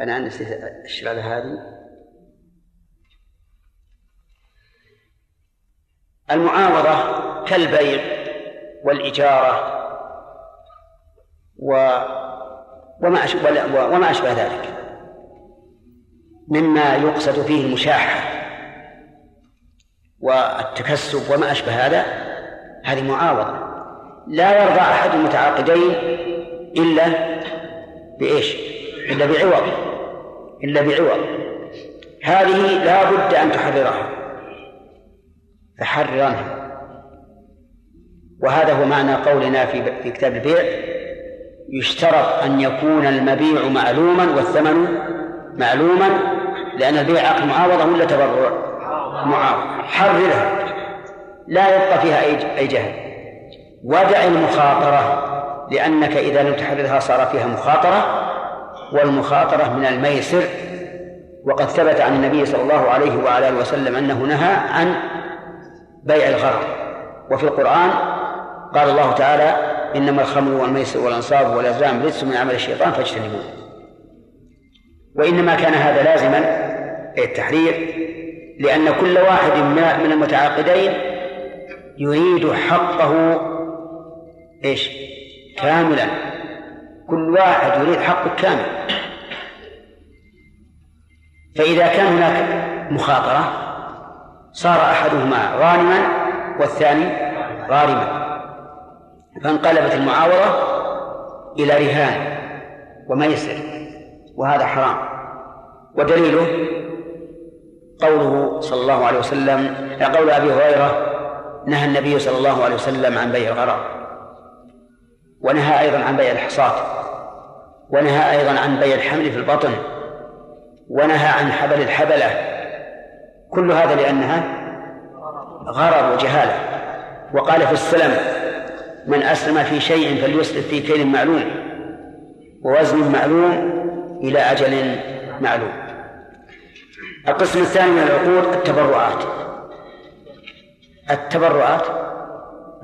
أنا نسيت الشغلة هذه. المعاوضة كالبيع والإجارة و وما وما أشبه ذلك. مما يقصد فيه المشاحة والتكسب وما أشبه هذا هذه معاوضة لا يرضى أحد المتعاقدين إلا بإيش؟ إلا بعوض. إلا بعوض. هذه لا بد أن تحررها. فحررنها. وهذا هو معنى قولنا في في كتاب البيع. يشترط أن يكون المبيع معلوما والثمن معلوما لأن البيع عقد معاوضة ولا تبرع؟ معاوضة. حررها. لا يبقى فيها أي جهل. ودع المخاطرة لأنك إذا لم تحررها صار فيها مخاطرة. والمخاطرة من الميسر وقد ثبت عن النبي صلى الله عليه وعلى آله وسلم أنه نهى عن بيع الغرر. وفي القرآن قال الله تعالى إنما الخمر والميسر والأنصاب والأزلام رجس من عمل الشيطان فاجتنبوه. وإنما كان هذا لازما التحرير لأن كل واحد من المتعاقدين يريد حقه إيش؟ كاملا. كل واحد يريد حقه كامل. فإذا كان هناك مخاطرة صار أحدهما غانما والثاني غارما. فانقلبت المعاوضة إلى رهان وميسر وهذا حرام. ودليله قوله صلى الله عليه وسلم قول أبي هريرة نهى النبي صلى الله عليه وسلم عن بيع الغرر ونهى أيضا عن بيع الحصاة. ونهى أيضا عن بيع الحمل في البطن ونهى عن حبل الحبلة. كل هذا لأنها غرر وجهالة وقال في السلم من أسلم في شيء فليسلم في كيل معلوم ووزن معلوم إلى أجل معلوم. القسم الثاني من العقود التبرعات. التبرعات؟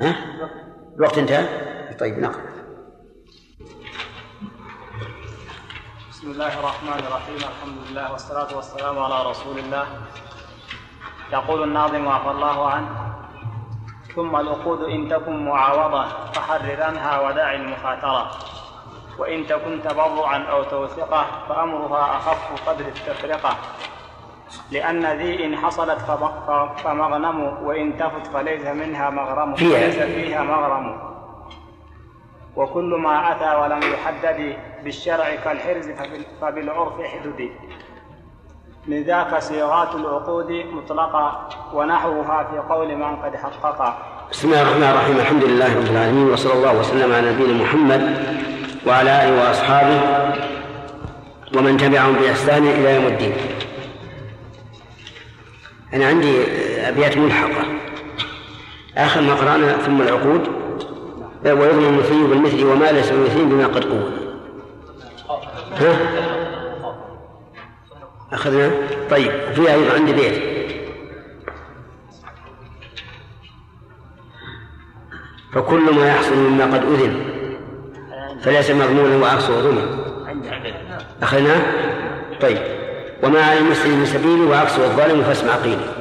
ها؟ الوقت انتهى؟ طيب نقل بسم الله الرحمن الرحيم الحمد لله والصلاة والسلام على رسول الله. يقول الناظم عفى الله عنه ثم العقود إن تكن معاوضة فحررنها ودع المخاطرة وإن تكن تبرعا أو توثقة فأمرها أخف قدر التفرقة لأن ذي إن حصلت فمغنم وإن تفت فليس منها مغرم فليس فيها مغرم. وكل ما أتى ولم يحدد بالشرع كالحرز فبالعرف حدد. من ذاك صيغات العقود مطلقة ونحوها في قول من قد حقق. بسم الله الرحمن الرحيم. الحمد لله رب العالمين وصلى الله وسلم على نبينا محمد وعلى آله وأصحابه ومن تبعهم بإحسان إلى يوم الدين. أنا عندي أبيات ملحقة. آخر ما قرأنا ثم العقود. ويظلم المثلي بالمثل وما ليس بمثلي بما قد قوة ها؟ أخذنا؟ طيب وفيها أيضا عندي بيت. فكل ما يحصل مما قد أذن فليس مضمونا وعكسه ضمن أخذنا؟ طيب. وما على المسلم من سبيل وعكسه الظالم فاسمع قيله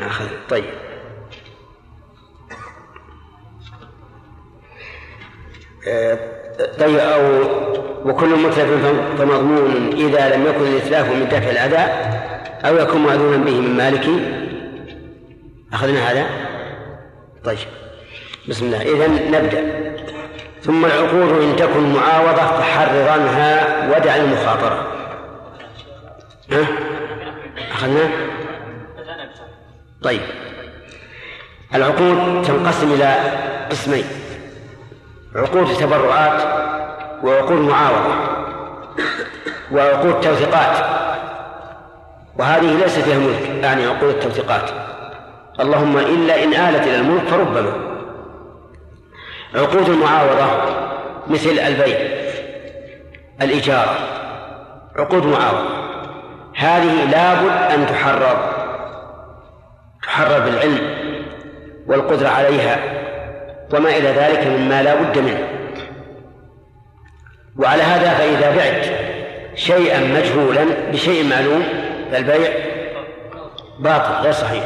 أخذ طيب. أو وكل متلف فمضمون إذا لم يكن الإتلاف من دفع الأذى أو يكون مأذونا به من مالك. أخذنا هذا؟ طيب. بسم الله. إذا نبدأ. ثم العقود إن تكن معاوضة فحررنها ودع المخاطرة. ها؟ أخذنا؟ طيب. العقود تنقسم إلى قسمين. عقود تبرعات وعقود معاوضة وعقود توثيقات وهذه ليس فيها ملك يعني عقود التوثيقات. اللهم إلا إن آلت إلى الملك فربما. عقود المعاوضة مثل البيع الإجارة عقود معاوضة هذه لابد أن تحرر تحرر بالعلم والقدرة عليها. وما إلى ذلك مما لا بد منه. وعلى هذا فإذا بعت شيئا مجهولا بشيء معلوم فالبيع باطل غير صحيح.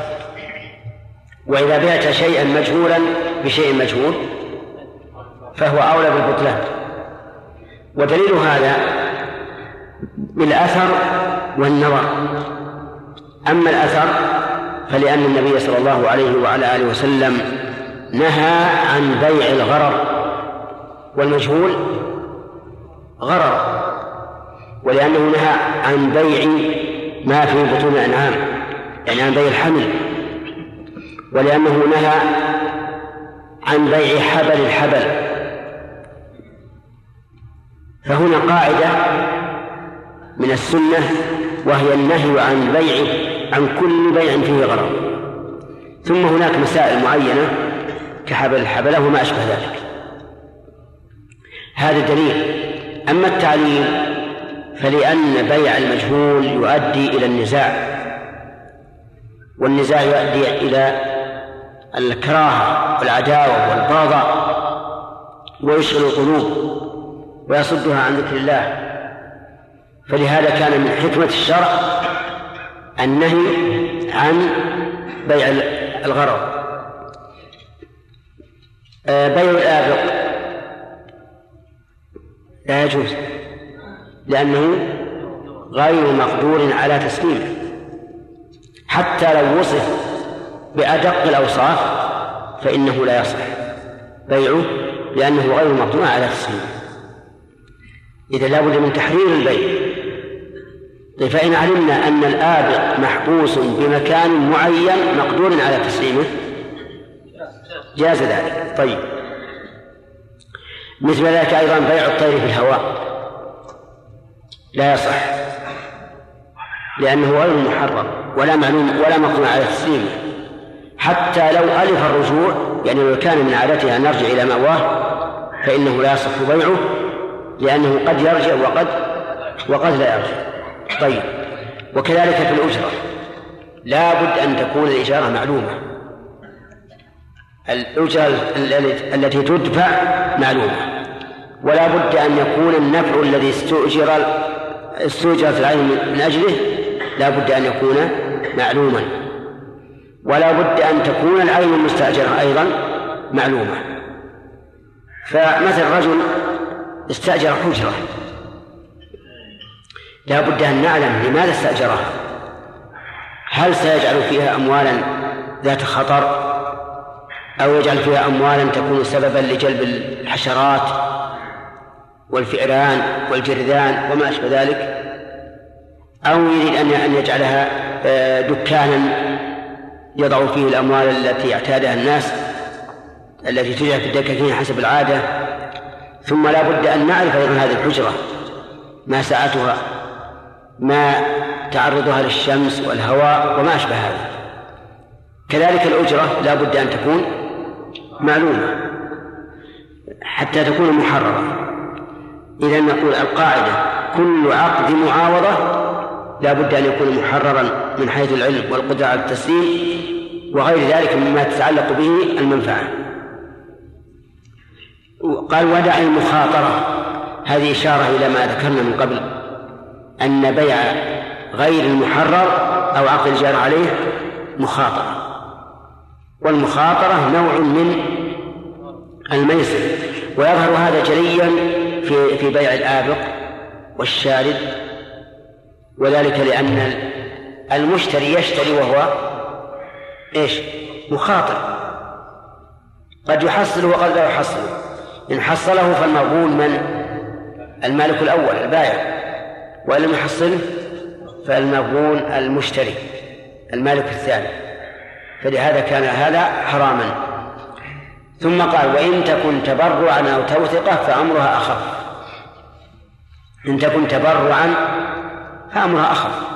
وإذا بعت شيئا مجهولا بشيء مجهول فهو أولى بالبطلان. ودليل هذا بالأثر والنظر أما الأثر فلأن النبي صلى الله عليه وعلى آله وسلم نهى عن بيع الغرر. والمجهول غرر ولأنه نهى عن بيع ما في بطون الأنعام يعني عن بيع الحمل ولأنه نهى عن بيع حبل الحبل. فهنا قاعدة من السنة وهي النهي عن بيع عن كل بيع فيه غرض ثم هناك مسائل معينة كحبل الحبلة وما أشبه ذلك. هذا دليل. أما التعليل فلأن بيع المجهول يؤدي إلى النزاع. والنزاع يؤدي إلى الكراهة والعداوة والبغضاء ويشغل القلوب ويصدها عن ذكر الله. فلهذا كان من حكمة الشرع النهي عن بيع الغرض. بيع الآبق. لا يجوز لأنه غير مقدور على تسليمه حتى لو وصف بأدق الأوصاف فإنه لا يصح. بيعه لأنه غير مقدور على تسليمه إذا لا بد من تحرير البيع. طيب فإن علمنا أن الآبق محبوس بمكان معين مقدور على تسليمه جاز ذلك. طيب. مثل ذلك أيضا بيع الطير في الهواء. لا يصح. لأنه غير محرم ولا معلوم ولا مقدور على تسليمه حتى لو ألف الرجوع يعني لو كان من عادته أن يرجع إلى مأواه فإنه لا يصح بيعه لأنه قد يرجع وقد وقد لا يرجع. طيب. وكذلك في الأجرة. لا بد أن تكون الإجارة معلومة. الأجرة التي تدفع معلومة. ولا بد أن يكون النفع الذي استؤجر استؤجرت العين من أجله لا بد أن يكون معلوما. ولا بد أن تكون العين المستأجرة أيضا معلومة. فمثل رجل استأجر حجرة. لا بد أن نعلم لماذا استأجرها هل سيجعل فيها أموالا ذات خطر؟ أو يجعل فيها أموالا تكون سببا لجلب الحشرات والفئران والجرذان وما أشبه ذلك. أو يريد أن يجعلها آه، دكانا يضع فيه الأموال التي اعتادها الناس التي تجعل في الدكاكين حسب العادة. ثم لا بد أن نعرف أيضا هذه الحجرة ما سعتها ما تعرضها للشمس والهواء وما أشبه هذا. كذلك الأجرة لا بد أن تكون معلومة حتى تكون محررة. إذا نقول القاعدة كل عقد معاوضة لا بد أن يكون محررا من حيث العلم والقدرة على التسليم وغير ذلك مما تتعلق به المنفعة. قال ودع المخاطرة. هذه إشارة إلى ما ذكرنا من قبل أن بيع غير المحرر أو عقد الإيجار عليه مخاطرة. والمخاطرة نوع من الميسر ويظهر هذا جليا في في بيع الآبق والشارد وذلك لأن المشتري يشتري وهو إيش؟ مخاطر قد يحصل وقد لا يحصل إن حصله فالمغبون من؟ المالك الأول البائع وإن لم يحصله فالمغبون المشتري المالك الثاني فلهذا كان هذا حراما. ثم قال وإن تكن تبرعا أو توثقة فأمرها أخف. إن تكن تبرعا فأمرها أخف.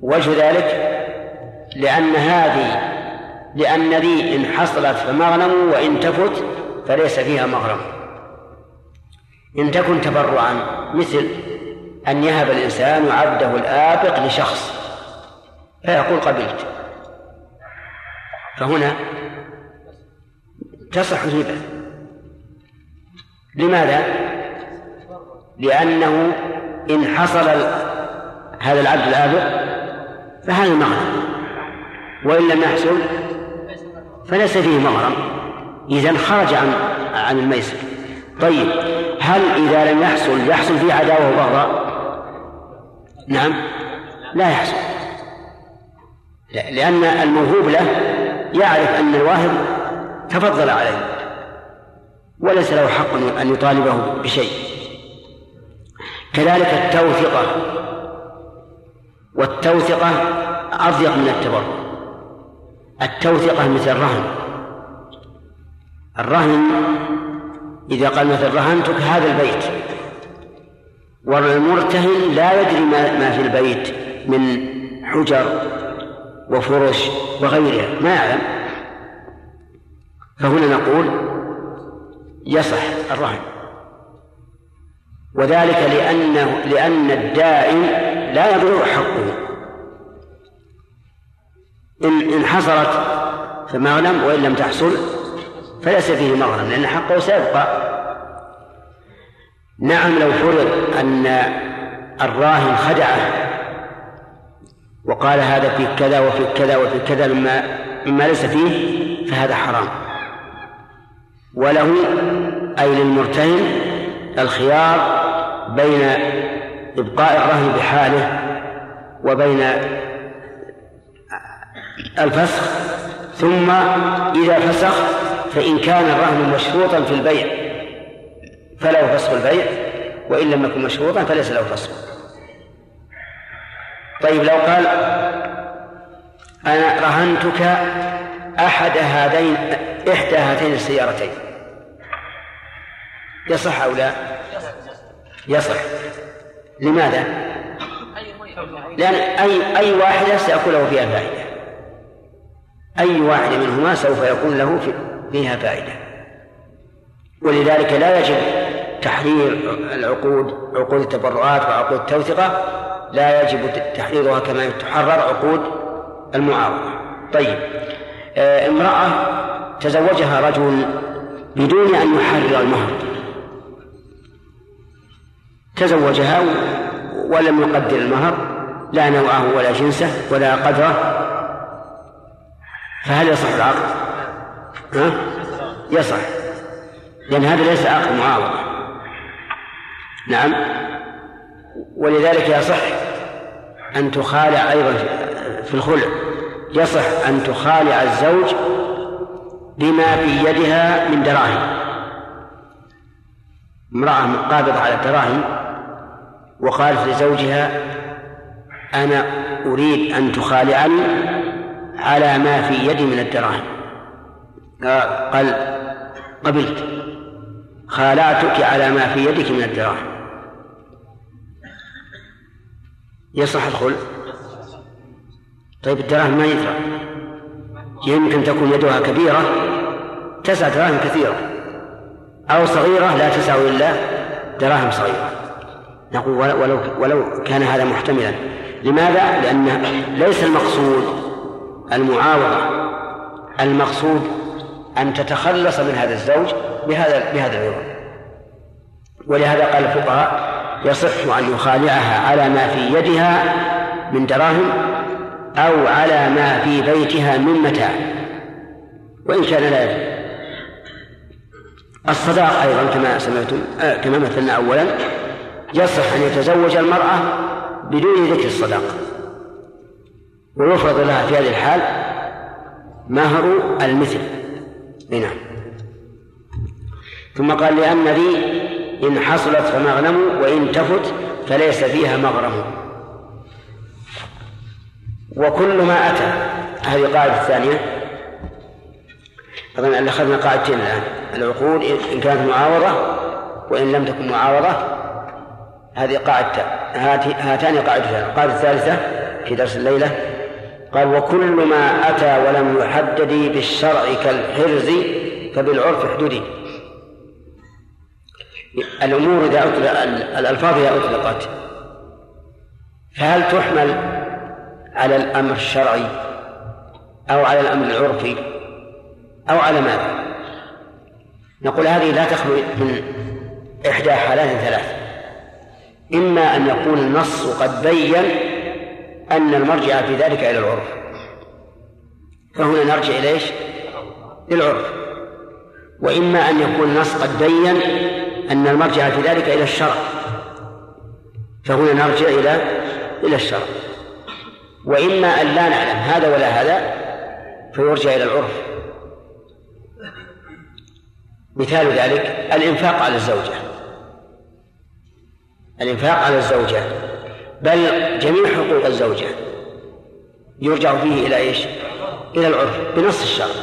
وجه ذلك لأن هذه لأن ذي إن حصلت فمغنم وإن تفت فليس فيها مغرم. إن تكن تبرعا مثل أن يهب الإنسان عبده الآبق لشخص فيقول قبلت. فهنا تصح الهبة لماذا؟ لأنه إن حصل هذا العبد الآبق فهذا المغرم. وإن لم يحصل فليس فيه مغرم. إذا خرج عن عن الميسر. طيب هل إذا لم يحصل يحصل فيه عداوة وبغضاء؟ نعم لا يحصل. لأن الموهوب له يعرف أن الواهب تفضل عليه وليس له حق أن يطالبه بشيء. كذلك التوثقة والتوثقة أضيق من التبرع. التوثقة مثل الرهن. الرهن إذا قال مثل رهنتك هذا البيت. والمرتهن لا يدري ما, ما في البيت من حجر وفرش وغيرها. ما يعلم فهنا نقول يصح الرهن. وذلك لأنه لأن الدائن لا يضر حقه. إن إن حصلت فمغنم وإن لم تحصل فليس فيه مغنم لأن حقه سيبقى. نعم لو فرض أن الراهن خدعه وقال هذا في كذا وفي كذا وفي كذا مما مما ليس فيه فهذا حرام. وله أي للمرتهن الخيار بين إبقاء الرهن بحاله وبين الفسخ ثم إذا فسخ فإن كان الرهن مشروطا في البيع فله فسخ البيع وإن لم يكن مشروطا فليس له فسخ. طيب لو قال أنا رهنتك أحد هذين إحدى هاتين السيارتين يصح أو لا؟ يصح لماذا؟ لأن أي أي واحدة سيكون فيها فائدة أي واحد منهما سوف يكون له فيها فائدة ولذلك لا يجب تحرير العقود عقود التبرعات وعقود التوثقة لا يجب تحريرها كما تحرر عقود المعاوضة. طيب آه امرأة تزوجها رجل بدون أن يحرر المهر. تزوجها ولم يقدر المهر لا نوعه ولا جنسه ولا قدره. فهل يصح العقد؟ ها؟ يصح. لأن هذا ليس عقد معاوضة. نعم. ولذلك يصح أن تخالع أيضا في الخلع. يصح أن تخالع الزوج بما في يدها من دراهم. امرأة قابضة على الدراهم وقالت لزوجها أنا أريد أن تخالعني على ما في يدي من الدراهم. قال قبلت. خالعتك على ما في يدك من الدراهم. يصح الخلع طيب الدراهم ما يدرى يمكن تكون يدها كبيرة تسع دراهم كثيرة. أو صغيرة لا تسع إلا دراهم صغيرة. نقول ولو ولو كان هذا محتملا. لماذا؟ لأن ليس المقصود المعاوضة المقصود أن تتخلص من هذا الزوج بهذا بهذا العوض ولهذا قال الفقهاء يصح أن يخالعها على ما في يدها من دراهم أو على ما في بيتها من متاع. وإن كان لا يدري الصداق أيضا كما سمعتم آه كما مثلنا أولا. يصح أن يتزوج المرأة بدون ذكر الصداق. ويفرض لها في هذه الحال مهر المثل. نعم. ثم قال لأن ذي إن حصلت فمغنم وإن تفت فليس فيها مغرم. وكل ما أتى هذه القاعدة الثانية. أظن أخذنا قاعدتين الآن. العقود إن كانت معاوضة وإن لم تكن معاوضة هذه قاعدة. هاتان قاعدتان. القاعدة الثالثة في درس الليلة قال وكل ما أتى ولم يحدد بالشرع كالحرز فبالعرف حدودي الأمور إذا أطلق الألفاظ إذا أطلقت فهل تحمل على الأمر الشرعي أو على الأمر العرفي أو على ماذا؟ نقول هذه لا تخلو من إحدى حالات ثلاث إما أن يكون النص قد بين أن المرجع في ذلك إلى العرف فهنا نرجع إلى إيش؟ للعرف وإما أن يكون النص قد بين أن المرجع في ذلك إلى الشرع. فهنا نرجع إلى إلى الشرع. وإما أن لا نعلم هذا ولا هذا فيرجع إلى العرف. مثال ذلك الإنفاق على الزوجة. الإنفاق على الزوجة. بل جميع حقوق الزوجة يرجع فيه إلى إيش؟ إلى العرف بنص الشرع.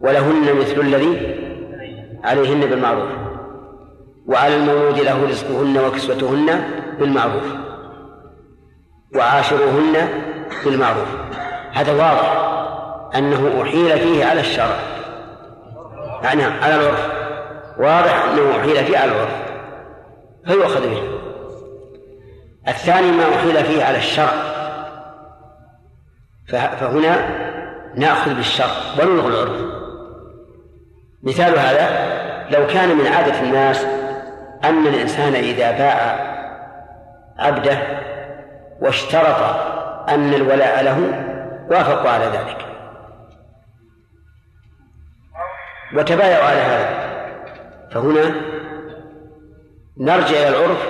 ولهن مثل الذي عليهن بالمعروف. وعلى المولود له رزقهن وكسوتهن بالمعروف. وعاشروهن بالمعروف. هذا واضح أنه أحيل فيه على الشرع. نعم على العرف. واضح أنه أحيل فيه على العرف. فيؤخذ به. الثاني ما أحيل فيه على الشرع. فهنا نأخذ بالشرع. ونلغي العرف. مثال هذا لو كان من عادة الناس أن الإنسان إذا باع عبده واشترط أن الولاء له وافقوا على ذلك. وتبايعوا على هذا. فهنا نرجع إلى العرف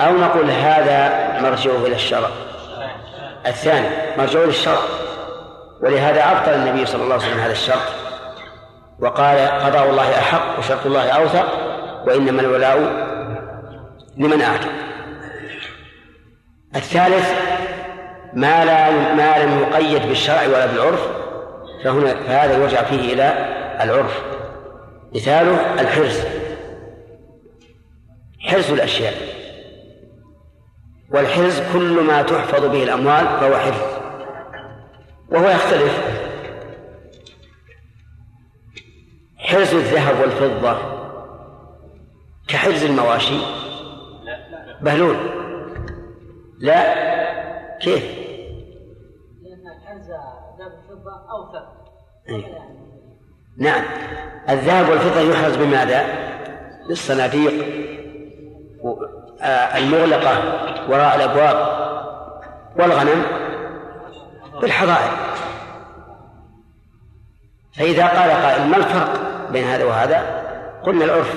أو نقول هذا مرجعه إلى الشرع. الثاني مرجعه للشرع ولهذا أبطل النبي صلى الله عليه وسلم هذا الشرط. وقال قضاء الله أحق وشرط الله أوثق وإنما الولاء لمن أعتق الثالث ما لا ما لم يقيد بالشرع ولا بالعرف فهنا فهذا يرجع فيه إلى العرف. مثاله الحرز حرز الأشياء. والحرز كل ما تحفظ به الأموال فهو حرز وهو يختلف. حرز الذهب والفضة كحرز المواشي؟ بهلول. لا. كيف؟ لأن حرز الذهب والفضة أوثق نعم. الذهب والفضة يحرز بماذا؟ بالصناديق المغلقة وراء الأبواب والغنم بالحظائر فإذا قال قائل ما الفرق؟ بين هذا وهذا؟ قلنا العرف.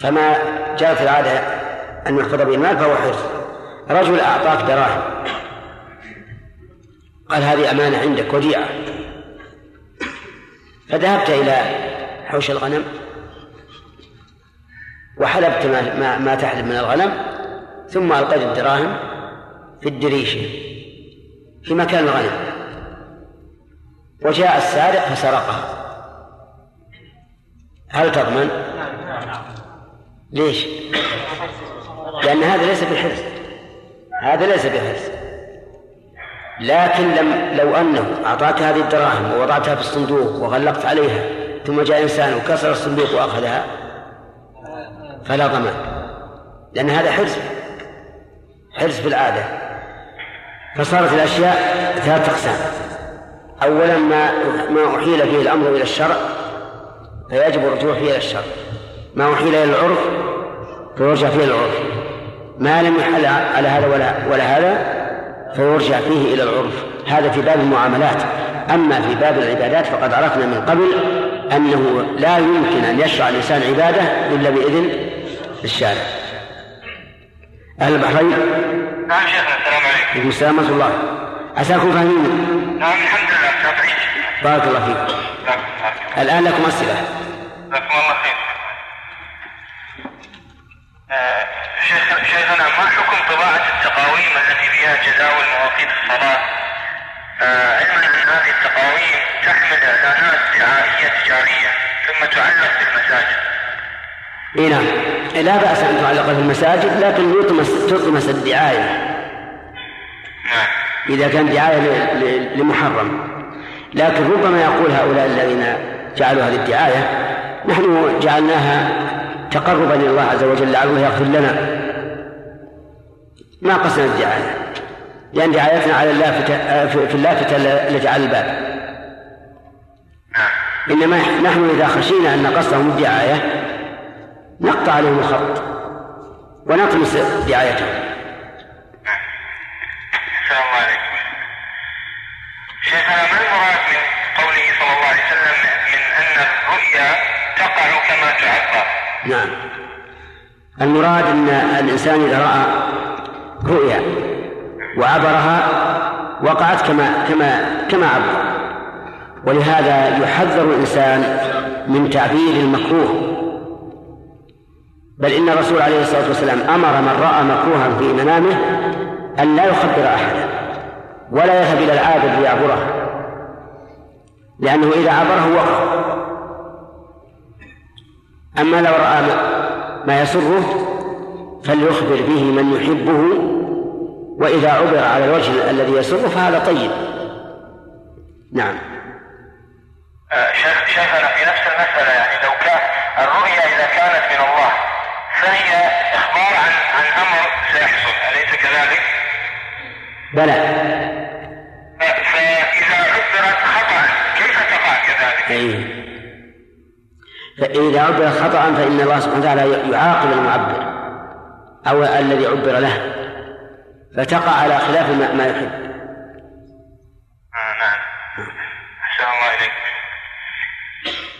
فما جاءت العادة أن يحفظ به المال فهو حرص. رجل أعطاك دراهم. قال هذه أمانة عندك وديعة. فذهبت إلى حوش الغنم. وحلبت ما, ما, ما تحلب من الغنم. ثم ألقيت الدراهم في الدريشة في مكان الغنم. وجاء السارق فسرقها هل تضمن؟ ليش؟ لأن هذا ليس بالحرز هذا ليس بالحرز لكن لم لو أنه أعطاك هذه الدراهم ووضعتها في الصندوق وغلقت عليها ثم جاء إنسان وكسر الصندوق وأخذها فلا ضمان. لأن هذا حرز حرز بالعادة فصارت الأشياء ثلاث أقسام. أولا ما ما أحيل فيه الأمر إلى الشرع فيجب الرجوع فيه إلى الشرع. ما أحيل إلى العرف فيرجع فيه العرف. ما لم يحل على هذا ولا ولا هذا فيرجع فيه إلى العرف. هذا في باب المعاملات. أما في باب العبادات فقد عرفنا من قبل أنه لا يمكن أن يشرع الإنسان عبادة إلا بإذن الشارع. أهل البحرين؟ نعم شيخنا السلام عليكم. السلام ورحمة الله. عساكم فاهمين نعم الحمد لله شافعين بارك الله فيكم الآن لكم أسئلة. جزاكم الله خير. آه شيخ شيخنا ما حكم طباعة التقاويم التي فيها جزاء المواقيت الصلاة؟ آه علما أن هذه التقاويم تحمل إعلانات دعائية تجارية ثم تعلق بالمساجد. إي نعم. لا بأس أن تعلق في المساجد لكن يطمس تطمس الدعاية. نعم. إذا كان دعاية لمحرم. لكن ربما يقول هؤلاء الذين جعلوا هذه الدعاية نحن جعلناها تقربا إلى الله عز وجل لعله يغفر لنا. ما قصنا الدعاية؟ لأن دعايتنا على اللافتة في اللافتة التي على الباب. إنما نحن إذا خشينا أن قصدهم الدعاية نقطع عليهم الخط ونطمس دعايتهم. الله عليكم. شيخنا ما المراد من قوله صلى الله عليه وسلم من أن الرؤيا تقع كما تعبر؟ نعم. المراد أن الإنسان إذا رأى رؤيا وعبرها وقعت كما كما كما عبر. ولهذا يحذر الإنسان من تعبير المكروه. بل إن الرسول عليه الصلاة والسلام أمر من رأى مكروها في منامه أن لا يخبر احدا ولا يذهب إلى العابد ليعبره لأنه إذا عبره وقع أما لو رأى ما يسره فليخبر به من يحبه وإذا عبر على الوجه الذي يسره فهذا طيب. نعم. آه، شيخنا في نفس المسألة يعني لو كان الرؤيا إذا كانت من الله فهي إخبار عن عن أمر سيحصل أليس كذلك؟ بلى. فإذا عبرت خطأ كيف تقع كذلك؟ أي فإذا عبر خطأ فإن الله سبحانه وتعالى يعاقب المعبر أو الذي عبر له. فتقع على خلاف ما يحب. آه نعم. أحسن الله إليك.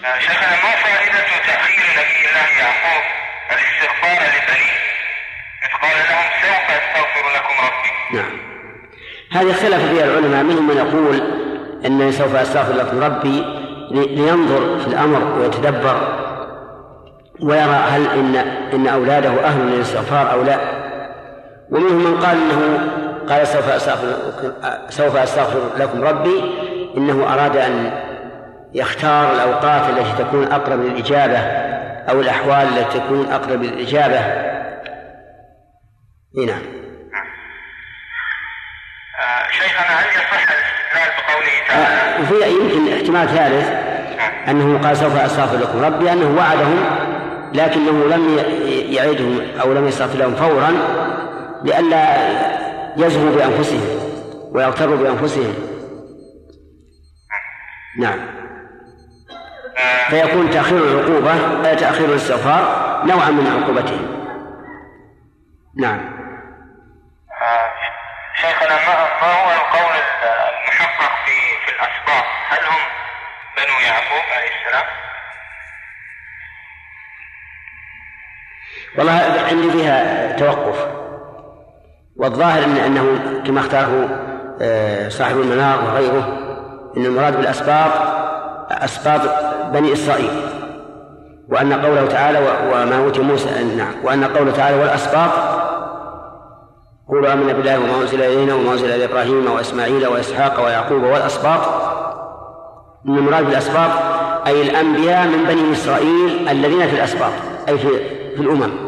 آه، شيخنا ما فائدة تأخير نبي الله يعقوب الاستغفار لبنيه؟ إذ قال لهم سوف أستغفر لكم ربي. نعم. هذه اختلف فيها العلماء. منهم من يقول أنني سوف أستغفر لكم ربي لينظر في الأمر ويتدبر ويرى هل إن إن أولاده أهل للاستغفار أو لا. ومنهم من قال إنه قال سوف أستغفر سوف أستغفر لكم ربي إنه أراد أن يختار الأوقات التي تكون أقرب للإجابة أو الأحوال التي تكون أقرب للإجابة. نعم. شيخنا هل يصح الاستدلال بقوله تعالى؟ آه، وفي يمكن احتمال ثالث أنه قال سوف أستغفر لكم ربي أنه وعدهم لكنه لم يعدهم أو لم يستغفر لهم فورا لئلا يزهوا بأنفسهم ويغتروا بأنفسهم. نعم. فيكون تأخير العقوبة آه، تأخير الاستغفار نوعا من عقوبتهم. نعم. آه، شيخنا ما ما هو القول المحقق في في الأسباط. هل هم بنو يعقوب عليه السلام؟ والله عندي فيها توقف. والظاهر إن أنه كما اختاره آه، صاحب المنار وغيره إن المراد بالأسباط أسباط بني إسرائيل. وأن قوله تعالى وما أوتي موسى نعم وأن قوله تعالى والأسباط قولوا آمنا بالله وما أنزل إلينا وما أنزل إلى إبراهيم وإسماعيل وإسحاق ويعقوب والأسباط. إن المراد بالأسباط أي الأنبياء من بني إسرائيل الذين في الأسباط أي في في الأمم.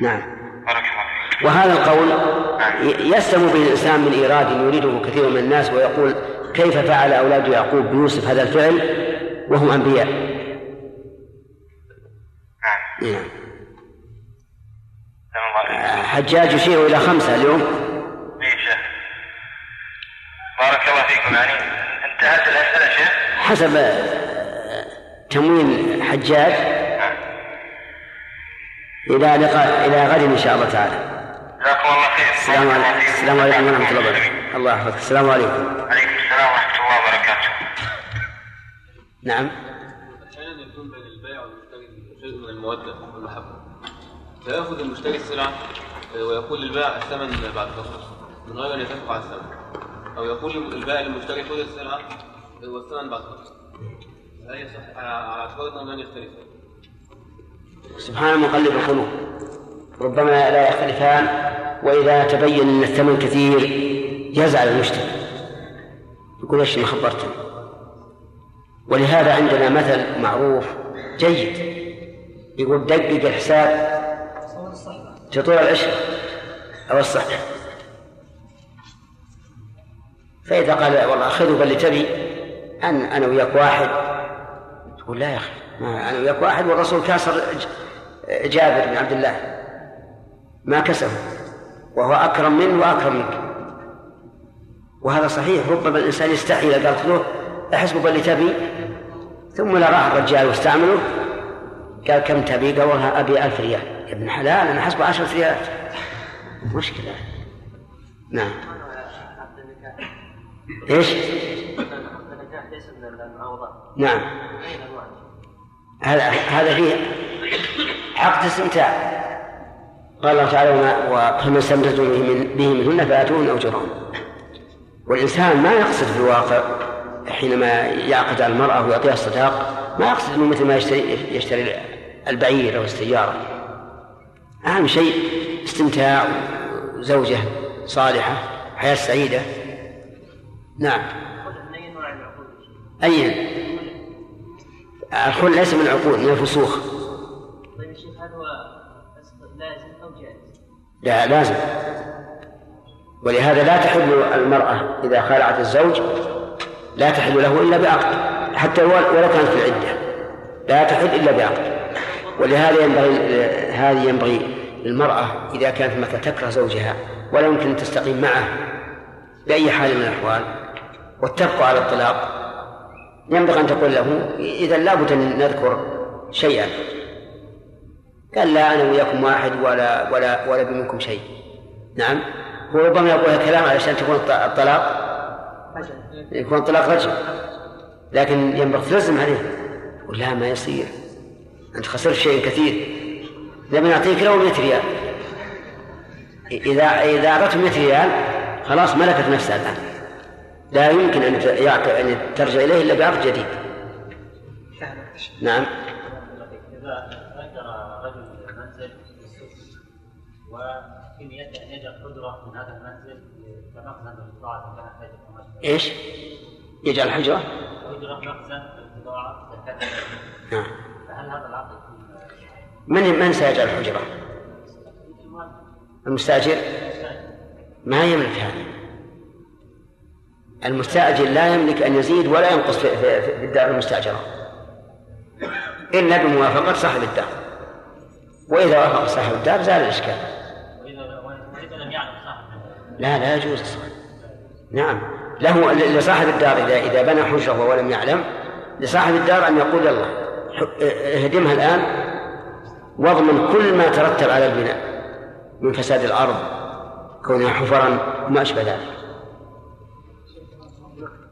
نعم. وهذا القول يسلم به الإنسان من إيراد يريده كثير من الناس ويقول كيف فعل أولاد يعقوب بيوسف هذا الفعل وهم أنبياء؟ نعم. حجاج يشير إلى خمسة اليوم. بارك الله فيكم يعني انتهت الأسئلة شيخ؟ حسب تموين حجاج إلى لقاء إلى غد إن شاء الله تعالى. جزاكم الله خير. السلام عليكم. السلام عليكم ورحمة الله وبركاته. الله يحفظك. السلام عليكم. عليكم السلام ورحمة الله وبركاته. نعم. أحيانا يكون بين البائع والمشتري شيء من المودة والمحبة فيأخذ المشتري السلعة ويقول للبائع الثمن بعد فترة من غير أن يتفق على الثمن. أو يقول البائع للمشتري خذ السلعة والثمن بعد هل يصح على اعتبار أنه لن سبحان مقلب القلوب. ربما لا يختلفان وإذا تبين أن الثمن كثير يزعل المشتري. يقول إيش ما خبرتني ولهذا عندنا مثل معروف جيد. يقول دقق الحساب تطول العشرة أو الصحة فإذا قال والله خذوا بل تبي أن أنا وياك واحد. تقول لا يا أخي أنا وياك واحد والرسول كاسر جابر بن عبد الله. ما كسبه. وهو أكرم منه وأكرم منك. وهذا صحيح ربما الإنسان يستحي إذا قالت له أحسبك اللي تبي ثم لا راح الرجال واستعمله قال كم تبي؟ قال أبي ألف ريال. ابن حلال أنا حسب عشرة ريالات مشكلة. نعم. إيش؟ نعم. هذا هذا فيه عقد استمتاع. قال الله تعالى وما استمتعتم به منهن فآتوهن أجورهن. والإنسان ما يقصد في الواقع حينما يعقد على المرأة ويعطيها الصداق ما يقصد انه مثل ما يشتري يشتري البعير أو السيارة. أهم شيء استمتاع زوجه صالحة حياة سعيدة. نعم. أي الخل ليس من العقود من الفسوخ. طيب هل هو لازم أو جائز؟ لا لازم. ولهذا لا تحل المرأة إذا خالعت الزوج لا تحل له إلا بعقد. حتى ولو كانت في العدة لا تحل إلا بعقد. ولهذا ينبغي هذه ينبغي للمرأة إذا كانت مثلا تكره زوجها ولا يمكن أن تستقيم معه بأي حال من الأحوال واتفقوا على الطلاق ينبغي أن تقول له إذا لابد أن نذكر شيئا. قال لا أنا وياكم واحد ولا ولا ولا بمنكم شيء. نعم. وربما يقول كلام علشان تكون الطلاق يكون الطلاق رجل. لكن ينبغي تلزم عليه. تقول لا ما يصير. أنت خسرت شيء كثير. نبي نعطيك لو 100 ريال. إذا إذا أعطته 100 ريال خلاص ملكت نفسها الآن. لا يمكن أن أن ترجع إليه إلا بعقد جديد. نعم. إذا أجر رجل منزل وفي نيته أن يجعل حجرة من هذا المنزل كمخزن للبضاعة كانت إيش؟ يجعل حجرة؟ حجرة مخزن للبضاعة نعم فهل هذا العقد من من سيجعل الحجرة؟ المستأجر؟ ما يملك هذا المستأجر لا يملك أن يزيد ولا ينقص في, الدار المستأجرة. إلا بموافقة صاحب الدار. وإذا وافق صاحب الدار زال الإشكال. لا لا يجوز نعم. له لصاحب الدار إذا إذا بنى حجرة ولم يعلم لصاحب الدار أن يقول يلا اهدمها الآن واضمن كل ما ترتب على البناء من فساد الأرض كونها حفرا وما أشبه ذلك.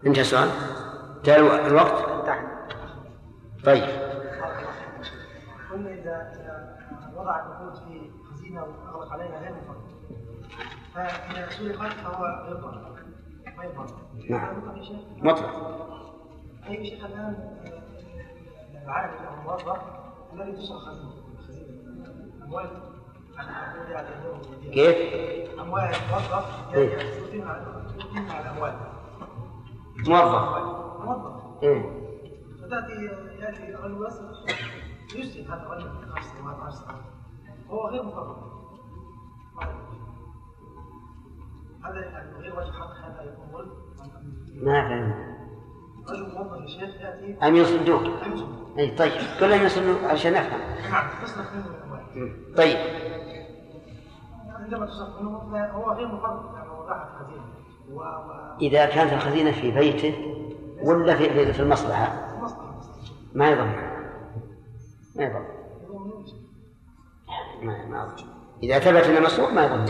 انتهى السؤال؟ انتهى الوقت؟ طيب. قلنا اذا وضع النقود في خزينه واغلق عليها غير مفرد فاذا سرقت فهو ما يضمن نعم مطلق طيب شيخ الآن أو الموظف الذي أموال. كيف؟ أموال على أموال. موظف. موظف. فتأتي ياتي رجل يسرق يسرق هذا الرجل سنوات سنوات غير هذا يعني غير وجه حق هذا يكون ظلم ما فهمت. شيخ يأتي. أم يصدوك؟ اي طيب كلهم يصدوك عشان نفهم نعم طيب. عندما تصرف منه هو غير مفرط يعني وضعها في خزينه إذا كانت الخزينة في بيته ولا في في المصلحة؟ ما يضمن. ما يضمن. ما ما إذا ثبت أنه مسروق ما يضمن.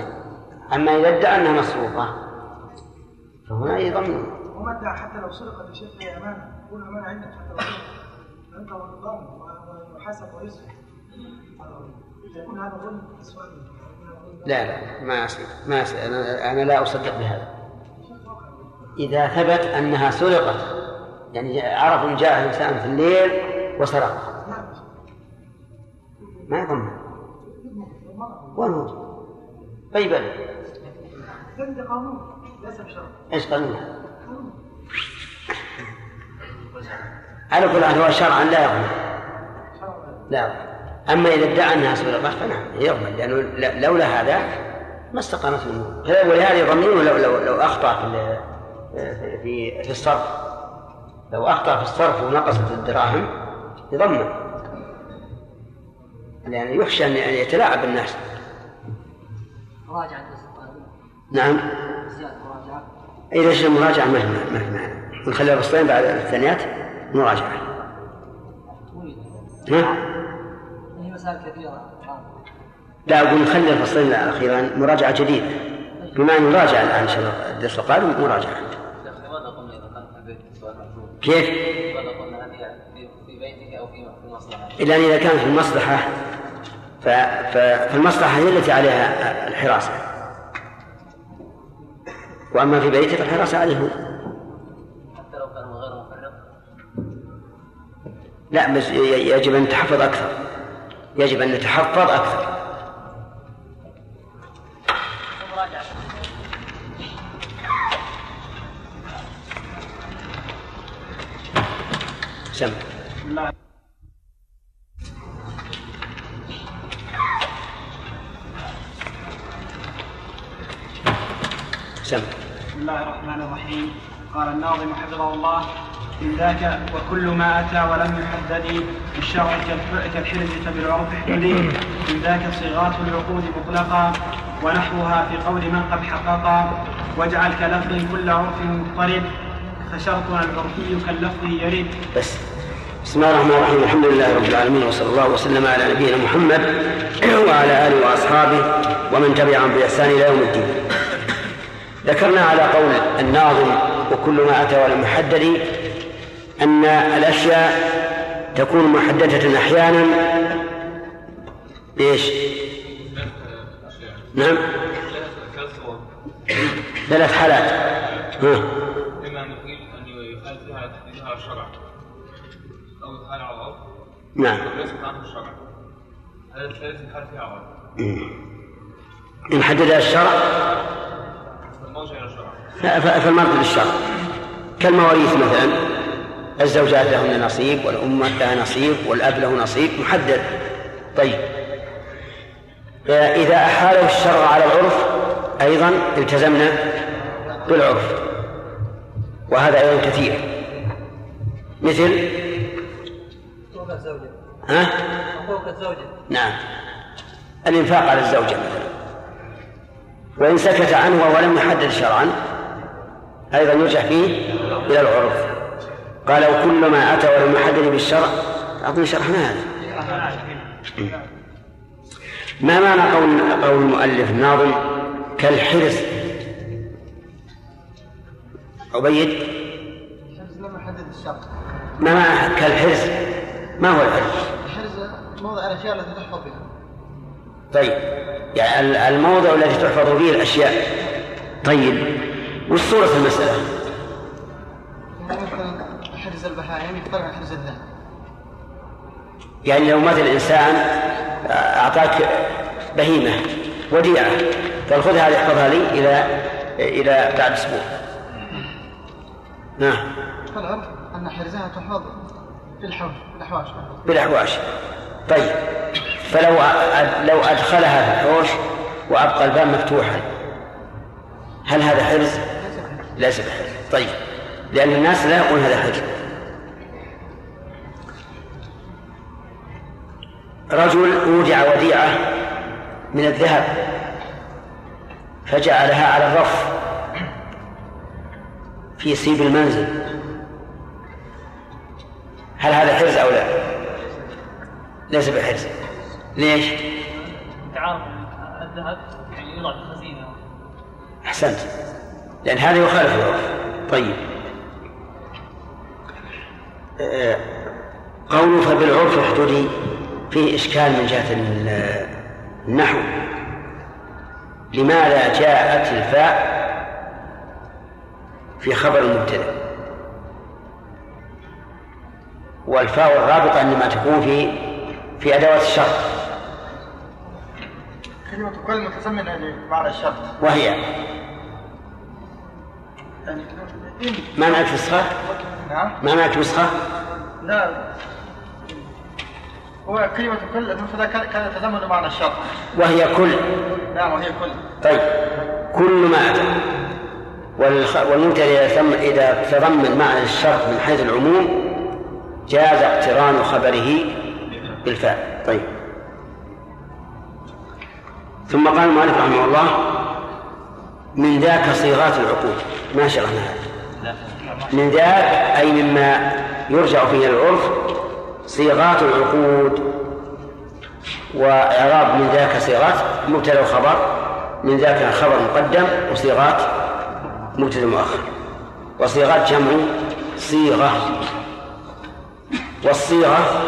أما إذا ادعى أنها مسروقة فهنا يضمن. ادعى حتى لو سرقت الشيء في أمانة؟ تكون أمانة عندك حتى لو سرقت. أنت والنظام ويحاسب ويسرق يكون هذا ظلم لا لا ما أصدق ما أصدق أنا, أنا لا أصدق بهذا. إذا ثبت أنها سرقت يعني عرف جاء إنسان في الليل وسرق. ما يضمن. وين هو؟ طيب. قانون ليس بشرط. إيش قانون؟ على كل حال هو شرعا لا يضمن لا. أما إذا ادعى انها سرقت فنعم يضمن لأنه لولا هذا ما استقامت الأمور. ولهذا يضمنون لو لو لو أخطأ في في في الصرف لو أخطأ في الصرف ونقصت الدراهم يضمن لأن يخشى أن يتلاعب بالناس مراجعة نعم. إذا شئت المراجعة ما في معنى نخليها بسطين بعد الثانيات مراجعة ها؟ هي مسائل كثيرة لا أقول نخلي الفصلين الأخيران مراجعة جديدة بما أن نراجع الآن إن شاء الله الدرس القادم مراجعة؟ كيف؟ أن إذا كان في المصلحة. فالمصلحة هي التي عليها الحراسة وأما في بيته فالحراسة عليه. هو حتى لو كان غير مفرط؟ لا بس يجب أن نتحفظ أكثر. يجب أن نتحفظ أكثر. سم. الرحمن الرحيم. قال الناظم حفظه الله من ذاك وكل ما أتى ولم يحدد بالشرع كالحرز فبالعرف احتدي. من ذاك صيغات العقود مطلقا ونحوها في قول من قد حققا. واجعل كلفظ كل عرف مضطرب فشرطنا العرفي كاللفظ يرد. بس. بسم الله الرحمن الرحيم. الحمد لله رب العالمين وصلى الله وسلم على نبينا محمد وعلى آله وأصحابه ومن تبعهم بإحسان إلى يوم الدين. ذكرنا على قول الناظم وكل ما أتى ولم يحدد أن الأشياء تكون محددة أحيانا. إيش؟ نعم. ثلاث حالات. ها. يقيل يحال فيها على تحديدها على الشرع على العرف نعم. أو يسكت عنه الشرع هذا الثالث يحال فيها على العرف إن حددها الشرع المرجع إلى الشرع ف- ف- فالمرد للشرع كالمواريث مثلا. الزوجات لهن نصيب والأمة لها نصيب والأب له نصيب محدد. طيب. إذا أحاله الشرع على العرف أيضا التزمنا بالعرف. وهذا أيضا كثير. مثل؟ حقوق الزوجة. ها؟ حقوق الزوجة. نعم. الإنفاق على الزوجة مثلا. وإن سكت عنه ولم يحدد شرعا أيضا يرجع فيه إلى العرف. قال وكل ما أتى ولم يحدد بالشرع أظن شرحنا هذا. ما معنى قول قول المؤلف الناظم كالحرز عبيد ما معنى كالحرز ما هو الحرز الحرز موضع الأشياء التي تحفظ بها. طيب. يعني ال- الموضع الذي تحفظ فيه الأشياء. طيب. وش صورة المسألة؟ يعني مثلا حرز البهائم يختلف عن حرز الذهب يعني لو مثل إنسان أعطاك بهيمة وديعة قال خذها احفظها لي إلى إلى بعد أسبوع. نعم. أن حرزها تحفظ في الحوش في الأحواش. بالأحواش طيب. فلو لو أدخلها في الحوش وأبقى الباب مفتوحا هل هذا حرز؟ ليس بحرز طيب لأن الناس لا يقول هذا حرز رجل أودع وديعة من الذهب فجعلها على الرف في سيب المنزل هل هذا حرز أو لا؟ ليس بحرز ليش؟ تعارف الذهب يعني يوضع في الخزينة. أحسنت. لأن هذا يخالف العرف طيب. آه، قوله فبالعرف احددي فيه إشكال من جهة ال- النحو. لماذا جاءت الفاء في خبر المبتدأ؟ والفاء الرابطة إنما تكون في في أدوات الشرط. كلمة كل متسمى بمعنى الشرط. وهي؟ يعني ما معك نسخة؟ نعم. ما معك نسخة؟ لا. هو كلمة كل المفردة كان يتضمن معنى الشرط. وهي كل. نعم وهي كل. طيب. كل ما أتى. والمبتدأ إذا تم- إذا تضمن معنى الشرط من حيث العموم جاز اقتران خبره بالفاء. طيب. ثم قال المؤلف رحمه الله من ذاك صيغات العقود ما شرحنا هذا من ذاك أي مما يرجع فيه العرف صيغات العقود. وإعراب من ذاك صيغات مبتدأ وخبر من ذاك خبر مقدم وصيغات مبتدأ مؤخر. وصيغات جمع صيغة. والصيغة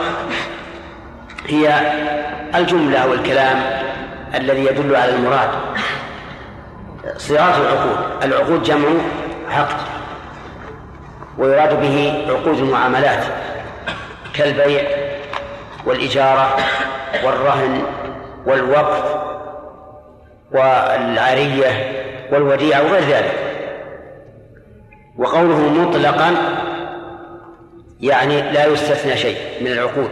هي الجملة والكلام. الذي يدل على المراد. صيغات العقود. العقود جمع عقد ويراد به عقود المعاملات كالبيع والإجارة والرهن والوقف والعارية والوديعة وغير ذلك. وقوله مطلقا يعني لا يستثنى شيء من العقود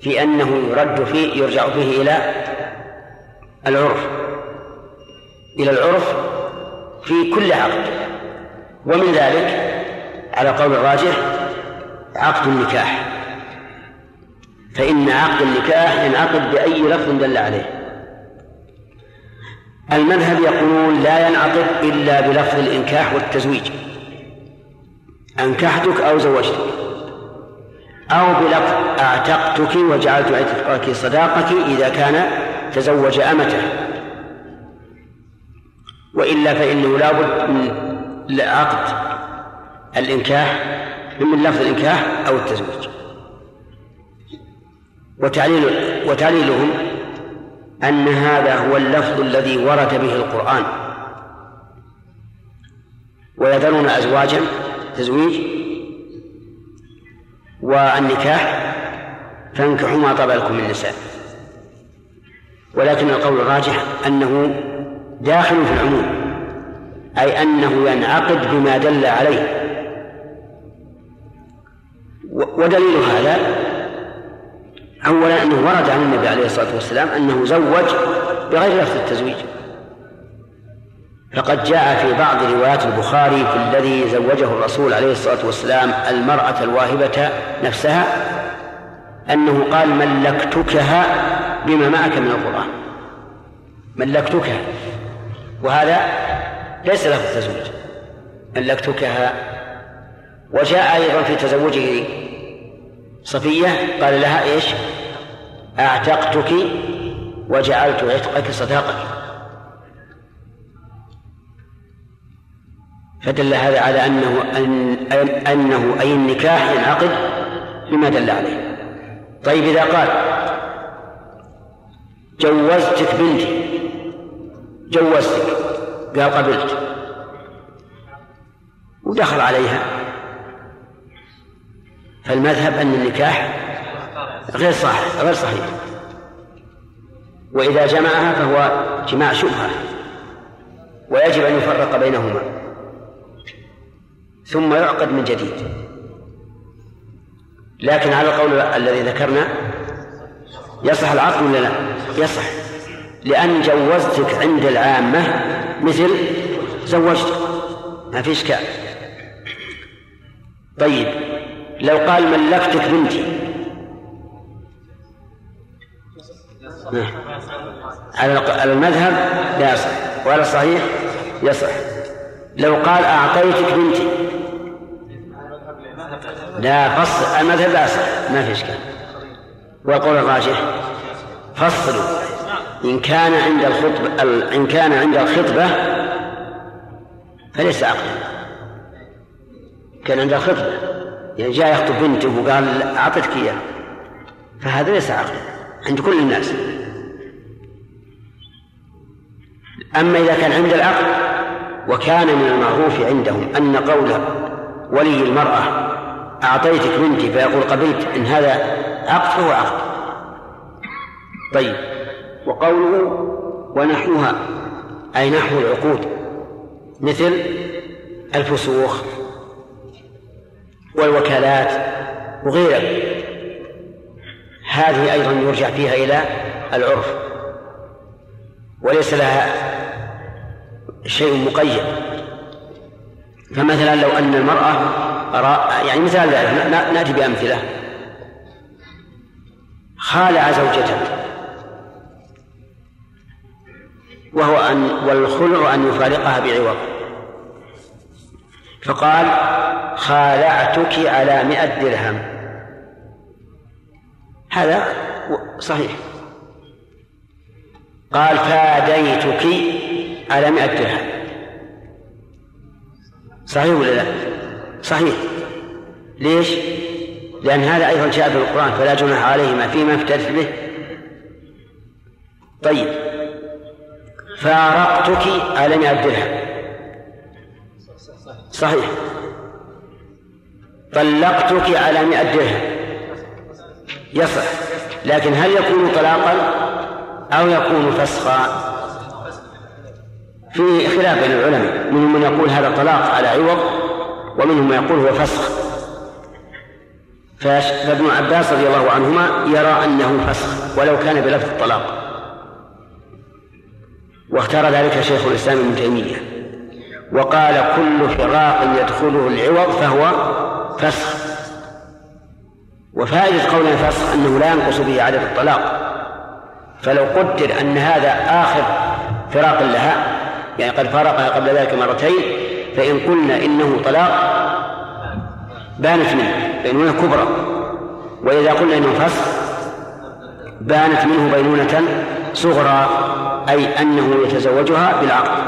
في أنه يرد فيه يرجع فيه إلى العرف. إلى العرف في كل عقد. ومن ذلك على قول الراجح عقد النكاح. فإن عقد النكاح ينعقد بأي لفظ دل عليه. المذهب يقولون لا ينعقد إلا بلفظ الإنكاح والتزويج. أنكحتك أو زوجتك. أو بلفظ أعتقتك وجعلت عتقك صداقك إذا كان تزوج أمته. وإلا فإنه لابد من عقد الإنكاح من لفظ الإنكاح أو التزويج. وتعليل وتعليلهم أن هذا هو اللفظ الذي ورد به القرآن. ويذرون أزواجا تزويج والنكاح فانكحوا ما طاب لكم من النساء ولكن القول الراجح أنه داخل في العموم أي أنه ينعقد بما دل عليه. ودليل هذا أولا أنه ورد عن النبي عليه الصلاة والسلام أنه زوج بغير لفظ التزويج. فقد جاء في بعض روايات البخاري في الذي زوجه الرسول عليه الصلاة والسلام المرأة الواهبة نفسها أنه قال ملكتكها بما معك من القرآن. ملكتكها. وهذا ليس له التزويج ملكتكها. وجاء أيضا في تزوجه صفية قال لها إيش؟ أعتقتك وجعلت عتقك صداقك فدل هذا على أنه أن أنه أي النكاح ينعقد بما دل عليه. طيب إذا قال جوزتك بنتي. جوزتك. قال قبلت. ودخل عليها. فالمذهب أن النكاح غير صحيح غير صحيح. وإذا جمعها فهو جماع شبهة. ويجب أن يفرق بينهما. ثم يعقد من جديد. لكن على القول الذي ذكرنا يصح العقد ولا لا؟ يصح. لأن جوزتك عند العامة مثل زوجتك. ما في إشكال طيب لو قال ملكتك بنتي. على المذهب لا يصح. وعلى الصحيح يصح. لو قال أعطيتك بنتي. لا فصل المذهب لا يصح. ما في إشكال والقول الراجح فصلوا إن كان عند الخطبة إن كان عند الخطبة فليس عقدا كان عند الخطبة يعني جاء يخطب بنته وقال أعطتك إياه فهذا ليس عقدا عند كل الناس. أما إذا كان عند العقد وكان من المعروف عندهم أن قول ولي المرأة أعطيتك بنتي فيقول قبلت إن هذا عقد فهو عقد طيب. وقوله ونحوها أي نحو العقود مثل الفسوخ والوكالات وغيرها. هذه أيضا يرجع فيها إلى العرف. وليس لها شيء مقيد. فمثلا لو أن المرأة يعني مثال ذلك نأتي بأمثلة. خالع زوجته. وهو أن والخلع أن يفارقها بعوض. فقال خالعتك على مئة درهم. هذا صحيح. قال فاديتك على مئة درهم. صحيح ولا لا؟ صحيح. ليش؟ لأن هذا أيضا جاء في القرآن فلا جناح عليهما فيما افتدت به. طيب. فارقتك على مئة درهم. صحيح. طلقتك على مئة درهم. يصح. لكن هل يكون طلاقا أو يكون فسخا؟ في خلاف بين العلماء. منهم من يقول هذا طلاق على عوض ومنهم من يقول هو فسخ. فابن عباس رضي الله عنهما يرى أنه فسخ ولو كان بلفظ الطلاق. واختار ذلك شيخ الإسلام ابن تيمية. وقال كل فراق يدخله العوض فهو فسخ. وفائدة قولنا فسخ أنه لا ينقص به عدد الطلاق. فلو قدر أن هذا آخر فراق لها يعني قد فارقها قبل ذلك مرتين فإن قلنا إنه طلاق بانت منه. بينونة كبرى. وإذا قلنا إنه فسخ بانت منه بينونة صغرى أي أنه يتزوجها بالعقد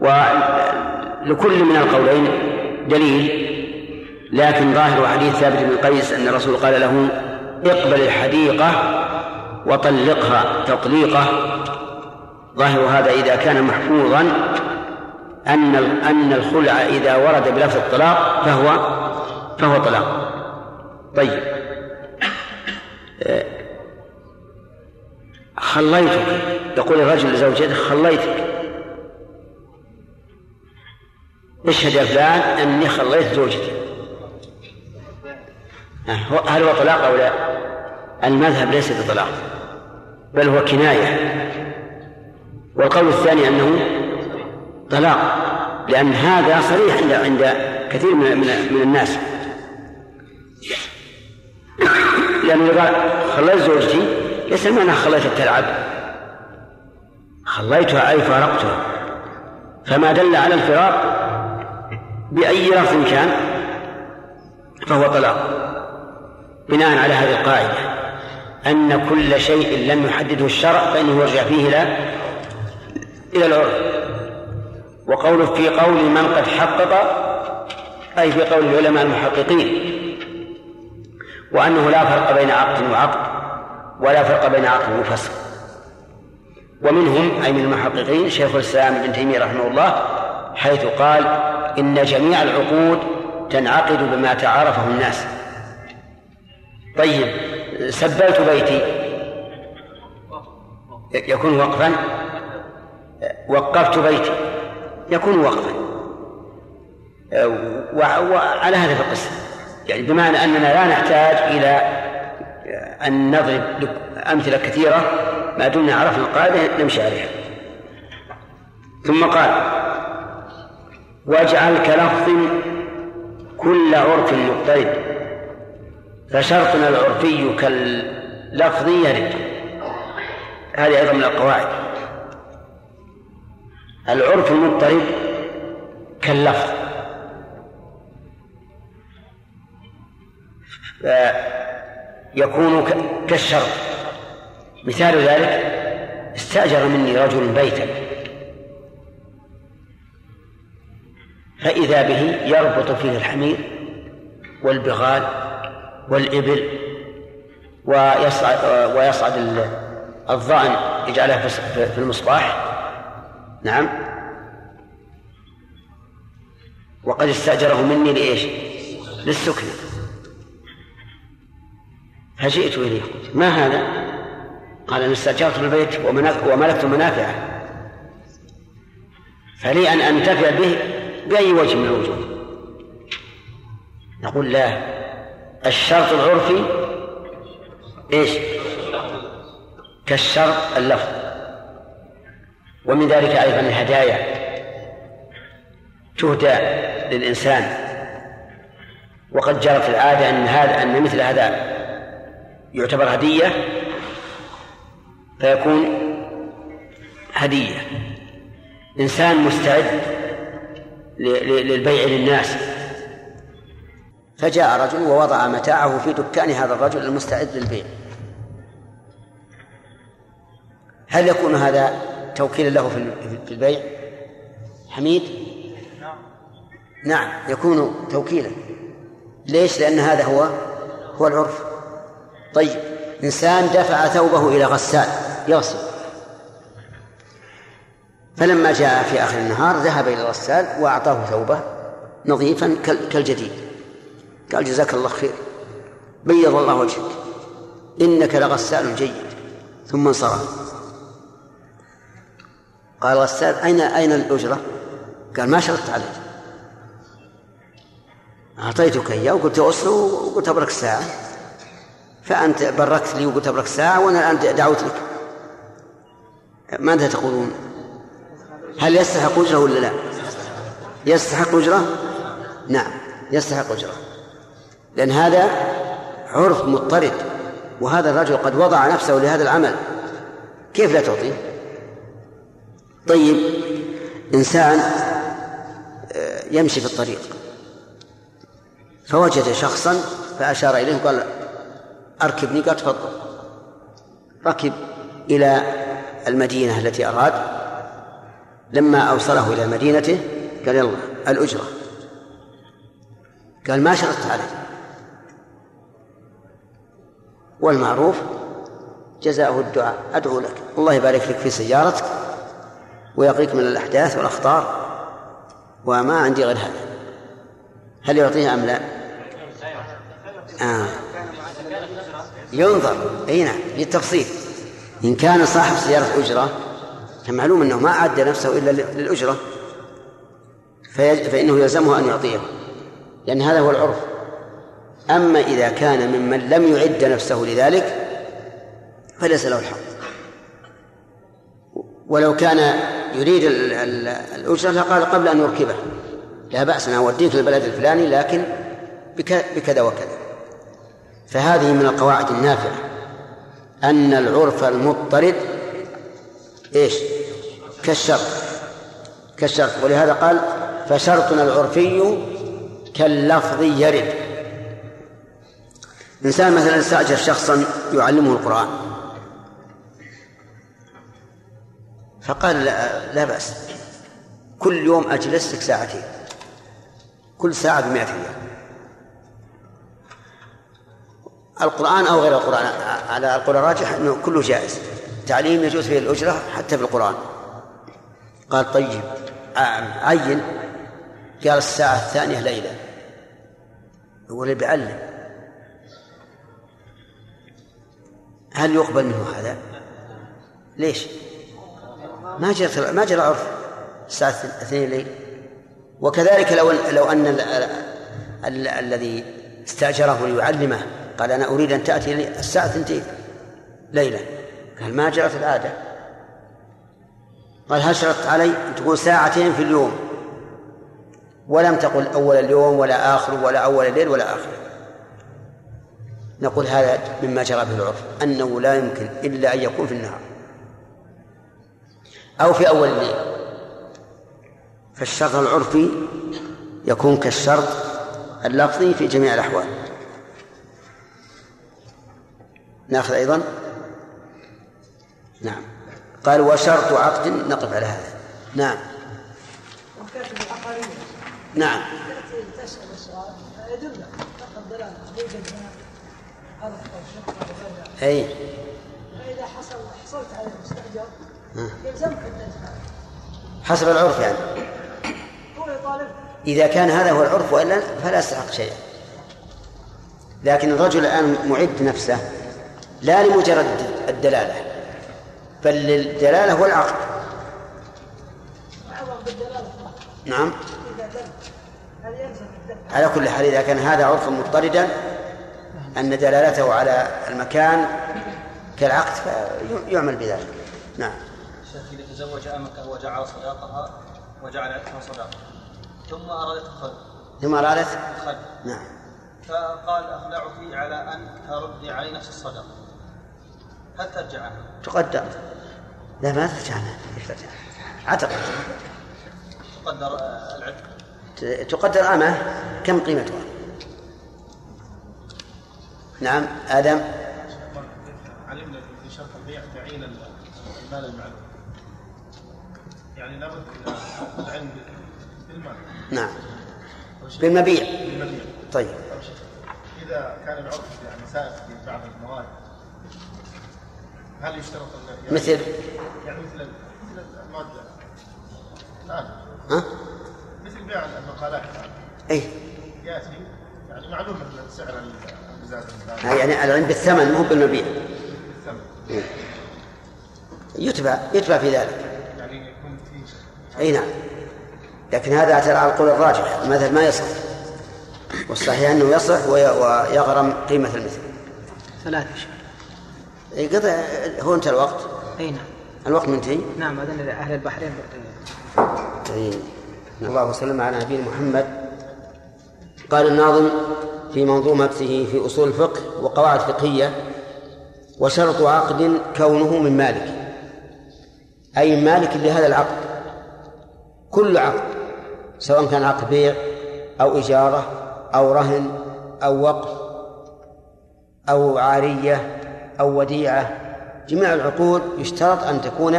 ولكل من القولين دليل لكن ظاهر حديث ثابت بن قيس أن الرسول قال له اقبل الحديقة وطلقها تطليقة. ظاهر هذا إذا كان محفوظا أن أن الخلع إذا ورد بلفظ الطلاق فهو فهو طلاق. طيب. خليتك. يقول الرجل لزوجته خليتك. اشهد يا فلان أني خليت زوجتي. هل هو طلاق أو لا؟ المذهب ليس بطلاق بل هو كناية. والقول الثاني أنه طلاق لأن هذا صريح عند عند كثير من من, من الناس. لأنه قال خليت زوجتي ليس المعنى خليتها تلعب. خليتها أي فارقتها فما دل على الفراق بأي لفظ كان فهو طلاق. بناء على هذه القاعدة. أن كل شيء لم يحدده الشرع فإنه يرجع فيه إلى إلى العرف. وقوله في قول من قد حقق أي في قول العلماء المحققين وأنه لا فرق بين عقد وعقد ولا فرق بين عقد وفسق. ومنهم أي من المحققين شيخ الإسلام ابن تيمية رحمه الله حيث قال إن جميع العقود تنعقد بما تعارفه الناس. طيب سبلت بيتي. يكون وقفا؟ وقفت بيتي. يكون وقفا وعلى هذا القسم يعني بمعنى أننا لا نحتاج إلى أن نضرب أمثلة كثيرة ما دمنا عرفنا القاعدة نمشي عليها. ثم قال واجعل كلفظ كل عرف مضطرد فشرطنا العرفي كاللفظ يرد. هذه أيضا من القواعد. العرف المضطرد كاللفظ. يكون كالشرط. مثال ذلك استأجر مني رجل بيتا. فإذا به يربط فيه الحمير والبغال والإبل ويصعد ويصعد الظأن يجعلها في المصباح. نعم. وقد استأجره مني لإيش؟ للسكن. فجئت إليه. قلت ما هذا؟ قال أنا استأجرت البيت وملكت منافعه. فلي أن أنتفع به بأي وجه من الوجوه. نقول لا. الشرط العرفي إيش؟ كالشرط اللفظ. ومن ذلك أيضا الهدايا تهدى للإنسان. وقد جرت العادة أن هذا أن مثل هذا يعتبر هدية فيكون هدية. إنسان مستعد للبيع للناس. فجاء رجل ووضع متاعه في دكان هذا الرجل المستعد للبيع. هل يكون هذا توكيلا له في البيع. حميد؟ نعم يكون توكيلا. ليش؟ لأن هذا هو هو العرف. طيب إنسان دفع ثوبه إلى غسال يغسل. فلما جاء في آخر النهار ذهب إلى الغسال وأعطاه ثوبه نظيفا كالجديد. قال جزاك الله خير. بيض الله وجهك. إنك لغسال جيد. ثم انصرف. قال الغسال أين أين الأجرة؟ قال ما شرطت عليك أعطيتك إياه وقلت أصله وقلت أبرك الساعة فأنت بركت لي وقلت أبرك الساعة وأنا الآن دعوت لك ماذا تقولون؟ هل يستحق أجرة ولا لا؟ يستحق أجرة؟ نعم يستحق أجرة لأن هذا عرف مضطرد وهذا الرجل قد وضع نفسه لهذا العمل كيف لا تعطيه؟ طيب إنسان آه، يمشي في الطريق. فوجد شخصا فأشار إليه وقال أركبني قال تفضل. ركب إلى المدينة التي أراد. لما أوصله إلى مدينته قال يلا الأجرة. قال ما شرطت عليه والمعروف جزاؤه الدعاء. أدعو لك. الله يبارك لك في سيارتك. ويقيك من الأحداث والأخطار. وما عندي غير هذا. هل يعطيه أم لا؟ آه. ينظر. أي نعم. للتفصيل. إن كان صاحب سيارة أجرة فمعلوم أنه ما أعد نفسه إلا للأجرة. فإنه يلزمه أن يعطيه. لأن هذا هو العرف. أما إذا كان ممن لم يعد نفسه لذلك فليس له الحق. ولو كان يريد الأجرة لقال قبل أن يركبه. لا بأس أنا أوديك البلد الفلاني لكن بكذا وكذا. فهذه من القواعد النافعة. أن العرف المضطرد إيش؟ كالشرط. كالشرط. ولهذا قال فشرطنا العرفي كاللفظ يرد. إنسان مثلا استأجر شخصا يعلمه القرآن. فقال لا, لا بأس. كل يوم أجلس لك ساعتين. كل ساعة بمئة ريال. القرآن أو غير القرآن على القول الراجح أنه كله جائز. تعليم يجوز فيه الأجرة حتى في القرآن. قال طيب عين. قال الساعة الثانية ليلة. هو اللي بيعلم هل يقبل منه هذا؟ ليش؟ ما جرى ما جرى عرف الساعة اثنين الليل وكذلك لو لو أن ال ال الذي استأجره ليعلمه قال أنا أريد أن تأتي الساعة اثنتين ليلة. قال ما جرت العادة. قال هل شرطت علي أن تقول ساعتين في اليوم؟ ولم تقل أول اليوم ولا آخر ولا أول الليل ولا آخر. نقول هذا مما جرى به العرف أنه لا يمكن إلا أن يكون في النهار. أو في أول الليل. فالشرط العرفي يكون كالشرط اللفظي في جميع الأحوال. ناخذ أيضا؟ نعم. قال وشرط عقد نقف على هذا. نعم. نعم. أي. فإذا حصل حصلت على المستأجر حسب العرف يعني. إذا كان هذا هو العرف وإلا فلا يستحق شيئا لكن الرجل الآن معد نفسه لا لمجرد الدلالة بل للدلالة هو العقد نعم. على كل حال إذا كان هذا عرفا مضطردا أن دلالته على المكان كالعقد فيعمل بذلك. نعم. تزوج أمك وجعل صداقها وجعل عتقها صداقة. ثم أرادت الخلع ثم أرادت الخلع نعم. فقال أخلعك على أن تردي علي نفس الصدقة هل ترجع عنها؟ تقدر. لا ما ترجع عنها؟ عتق. تقدر العتق. تقدر أمه. كم قيمتها؟ نعم آدم. علمنا في شرط البيع تعيين المال المعلوم يعني لابد العلم بالمال. نعم. بالمبيع. بالمبيع. طيب. إذا كان العرف يعني سائق في بعض المواد هل يشترط يعني مثل؟ يعني مثل مثل الماده الآن. ها؟ مثل بيع المقالات. الان اي يأتي يعني معلوم سعر المزاد الفلاني يعني العلم بالثمن مو بالمبيع. بالثمن. يتبع يتبع في ذلك. أي نعم. لكن هذا ترى على القول الراجح المثل ما يصح. والصحيح أنه يصح وي- ويغرم قيمة المثل. ثلاثة اي قطع هو انتهى الوقت. أي نعم. الوقت منتهي؟ نعم أذن أهل البحرين طيب. الله وسلم على نبينا محمد. قال الناظم في منظومته في أصول الفقه وقواعد فقهية وشرط عقد كونه من مالك. أي من مالك لهذا العقد؟ كل عقد سواء كان عقد بيع أو اجاره أو رهن أو وقف أو عارية أو وديعة جميع العقود يشترط أن تكون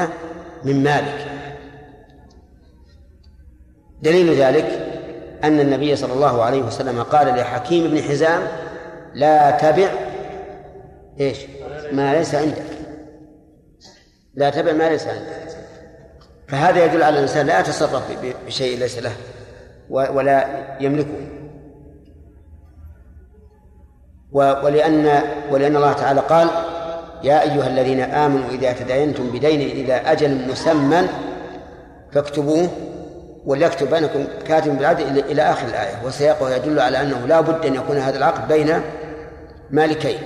من مالك. دليل ذلك أن النبي صلى الله عليه وسلم قال لحكيم بن حزام لا تبع إيش؟ ما ليس عندك. لا تبع ما ليس عندك. فهذا يدل على الإنسان لا يتصرف بشيء ليس له ولا يملكه. ولأن ولأن الله تعالى قال يا أيها الذين آمنوا إذا تداينتم بدين إلى أجل مسمى فاكتبوه وليكتب بينكم كاتب بالعدل إلى- آخر الآية. وسياقه يدل على أنه لا بد أن يكون هذا العقد بين مالكين.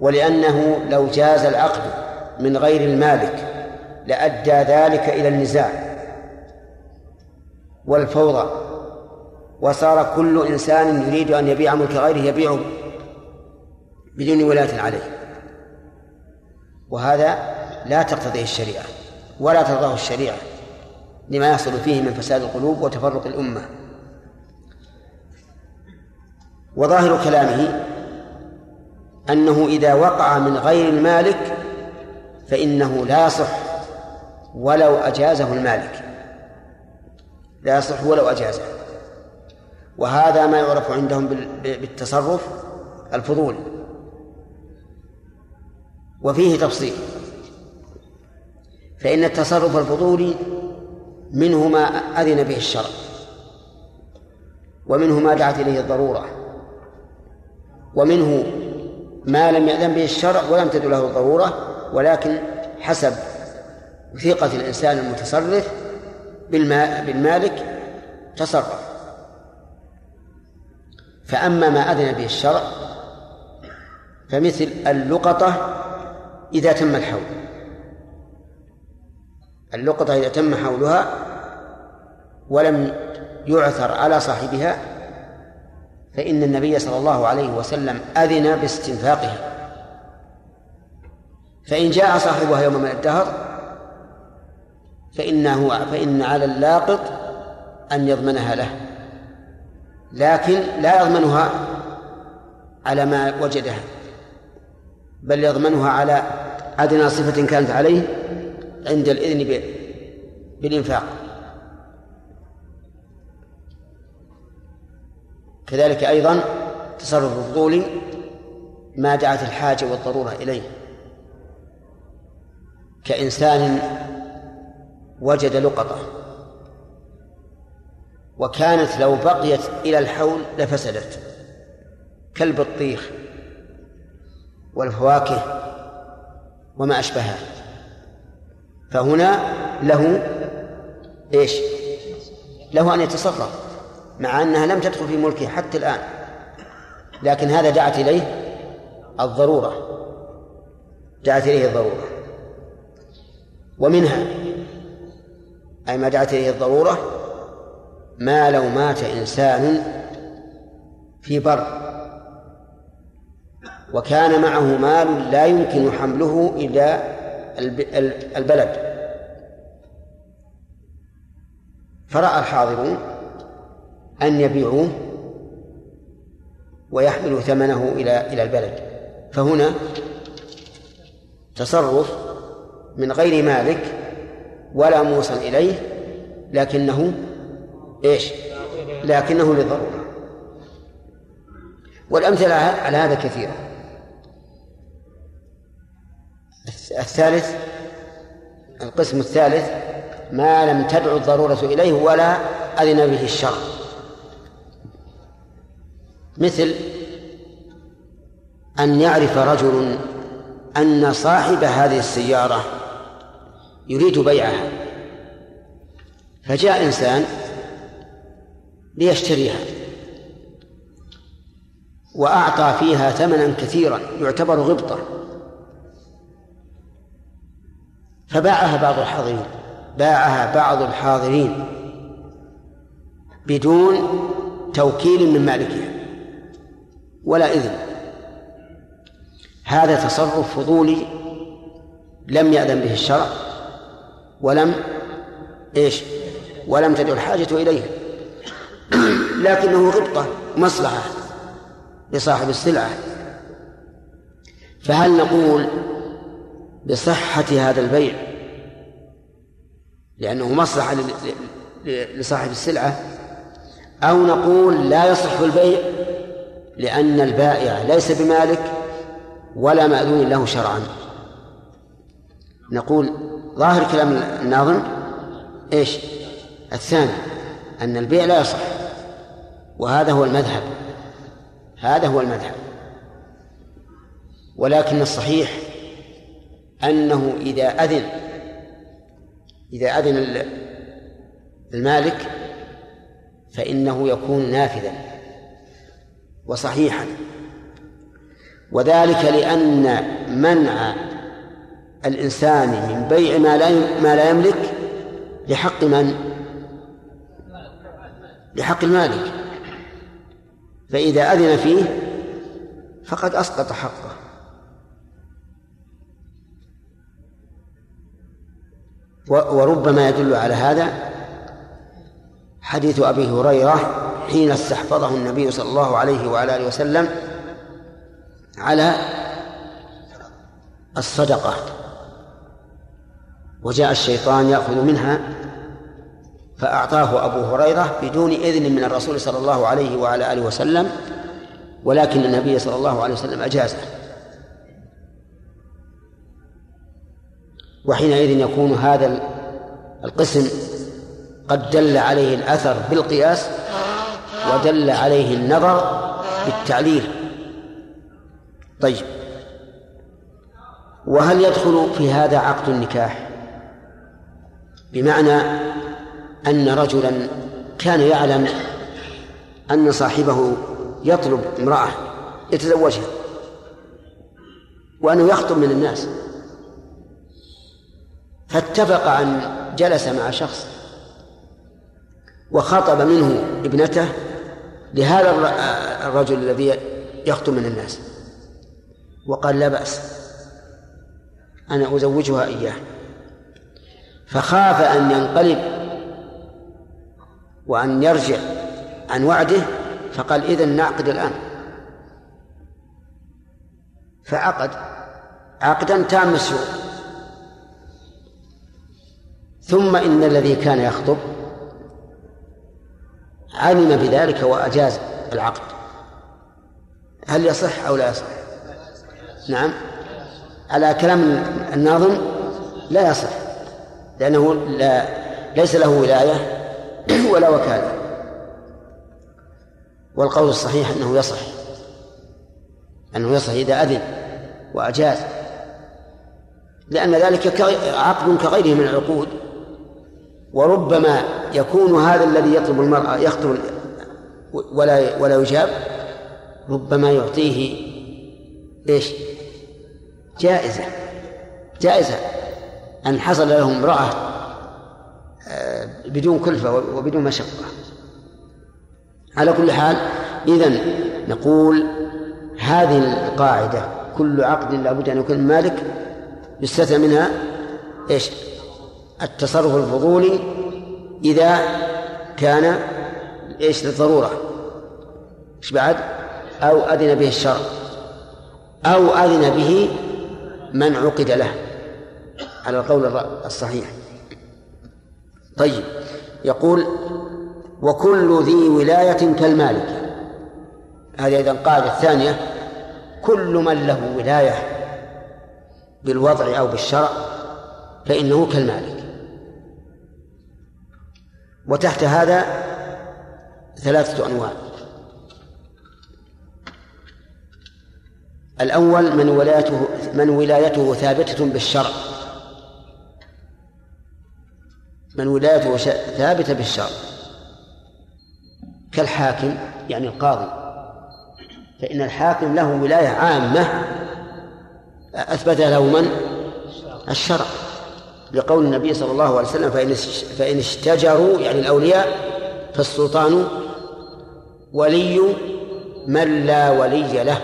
ولأنه لو جاز العقد من غير المالك لأدى ذلك إلى النزاع والفوضى. وصار كل إنسان يريد أن يبيع ملك غيره يبيعه بدون ولاية عليه. وهذا لا تقتضيه الشريعة ولا ترضاه الشريعة لما يحصل فيه من فساد القلوب وتفرق الأمة. وظاهر كلامه أنه إذا وقع من غير المالك فإنه لا يصح ولو أجازه المالك. لا يصح ولو أجازه. وهذا ما يعرف عندهم بال- بالتصرف الفضول. وفيه تفصيل. فإن التصرف الفضولي منه ما أذن به الشرع. ومنه ما دعت إليه الضرورة. ومنه ما لم يأذن به الشرع ولم تدع له الضرورة. ولكن حسب ثقة الإنسان المتصرف بالما بالمالك تصرف. فأما ما أذن به الشرع فمثل اللقطة إذا تم الحول. اللقطة إذا تم حولها ولم يعثر على صاحبها فإن النبي صلى الله عليه وسلم أذن باستنفاقها. فإن جاء صاحبها يوم من الدهر فإنه فإن على اللاقط أن يضمنها له. لكن لا يضمنها على ما وجدها بل يضمنها على أدنى صفة كانت عليه عند الإذن بالإنفاق. كذلك أيضا تصرف الفضولي ما دعت الحاجة والضرورة إليه. كإنسان وجد لقطة وكانت لو بقيت إلى الحول لفسدت كالبطيخ والفواكه وما أشبهها. فهنا له إيش؟ له أن يتصرف مع أنها لم تدخل في ملكه حتى الآن. لكن هذا دعت إليه الضرورة دعت إليه الضرورة. ومنها أي ما دعت إليه الضرورة ما لو مات إنسان في بر وكان معه مال لا يمكن حمله ال- البلد. فرأى الحاضرون أن يبيعوه ويحمل ثمنه إلى إلى البلد. فهنا تصرف من غير مالك ولا موصل إليه لكنه إيش؟ لكنه لضرورة. والأمثلة على هذا كثيرة. الثالث القسم الثالث ما لم تدعو الضرورة إليه ولا أذن به الشر مثل أن يعرف رجل أن صاحب هذه السيارة يريد بيعها. فجاء إنسان ليشتريها وأعطى فيها ثمنا كثيرا يعتبر غبطة. فباعها بعض الحاضرين باعها بعض الحاضرين بدون توكيل من مالكها ولا إذن. هذا تصرف فضولي لم يأذن به الشرع. ولم إيش؟ ولم تدع الحاجة إليه لكنه غبطة مصلحة لصاحب السلعة. فهل نقول بصحة هذا البيع لأنه مصلحة لصاحب السلعة؟ أو نقول لا يصح البيع لأن البائع ليس بمالك ولا مأذون له شرعا؟ نقول ظاهر كلام الناظم. إيش؟ الثاني أن البيع لا يصح. وهذا هو المذهب. هذا هو المذهب. ولكن الصحيح أنه إذا أذن إذا أذن المالك فإنه يكون نافذا وصحيحا. وذلك لأن منع الإنسان من بيع ما لا ما لا يملك لحق من؟ لحق المالك. فإذا أذن فيه فقد أسقط حقه. وربما يدل على هذا حديث أبي هريرة حين استحفظه النبي صلى الله عليه وعلى آله وسلم على الصدقة. وجاء الشيطان يأخذ منها فأعطاه أبو هريرة بدون إذن من الرسول صلى الله عليه وعلى آله وسلم ولكن النبي صلى الله عليه وسلم أجازه. وحينئذ يكون هذا القسم قد دل عليه الأثر بالقياس ودل عليه النظر بالتعليل. طيب وهل يدخل في هذا عقد النكاح؟ بمعنى أن رجلا كان يعلم أن صاحبه يطلب امرأة يتزوجها وأنه يخطب من الناس. فاتفق أن جلس مع شخص وخطب منه ابنته لهذا الرجل الذي يخطب من الناس. وقال لا بأس أنا أزوجها إياه. فخاف أن ينقلب وأن يرجع عن وعده فقال إذن نعقد الآن. فعقد. عقدا تام الشروط ثم إن الذي كان يخطب علم بذلك وأجاز العقد. هل يصح أو لا يصح؟ نعم. على كلام الناظم لا يصح. لأنه لا ليس له ولاية ولا وكالة والقول الصحيح أنه يصح أنه يصح إذا أذن وأجاز لأن ذلك عقد كغيره من العقود وربما يكون هذا الذي يطلب المرأة يخطب ولا ولا يجاب ربما يعطيه إيش؟ جائزة جائزة أن حصل له امرأة آه، بدون كلفة وبدون مشقة على كل حال إذا نقول هذه القاعدة كل عقد لابد أن يكون مالك يستثنى منها إيش؟ التصرف الفضولي إذا كان إيش؟ للضرورة. إيش بعد؟ أو أذن به الشرع. أو أذن به من عقد له. على القول الصحيح. طيب يقول وكل ذي ولاية كالمالك. هذه إذا القاعدة الثانية كل من له ولاية بالوضع أو بالشرع فإنه كالمالك. وتحت هذا ثلاثة أنواع. الأول من ولايته من ولايته ثابتة بالشرع. من ولايته ثابتة بالشرع كالحاكم يعني القاضي. فإن الحاكم له ولاية عامة أثبت له من؟ الشرع. لقول النبي صلى الله عليه وسلم فإن فإن اشتجروا يعني الأولياء فالسلطان ولي من لا ولي له.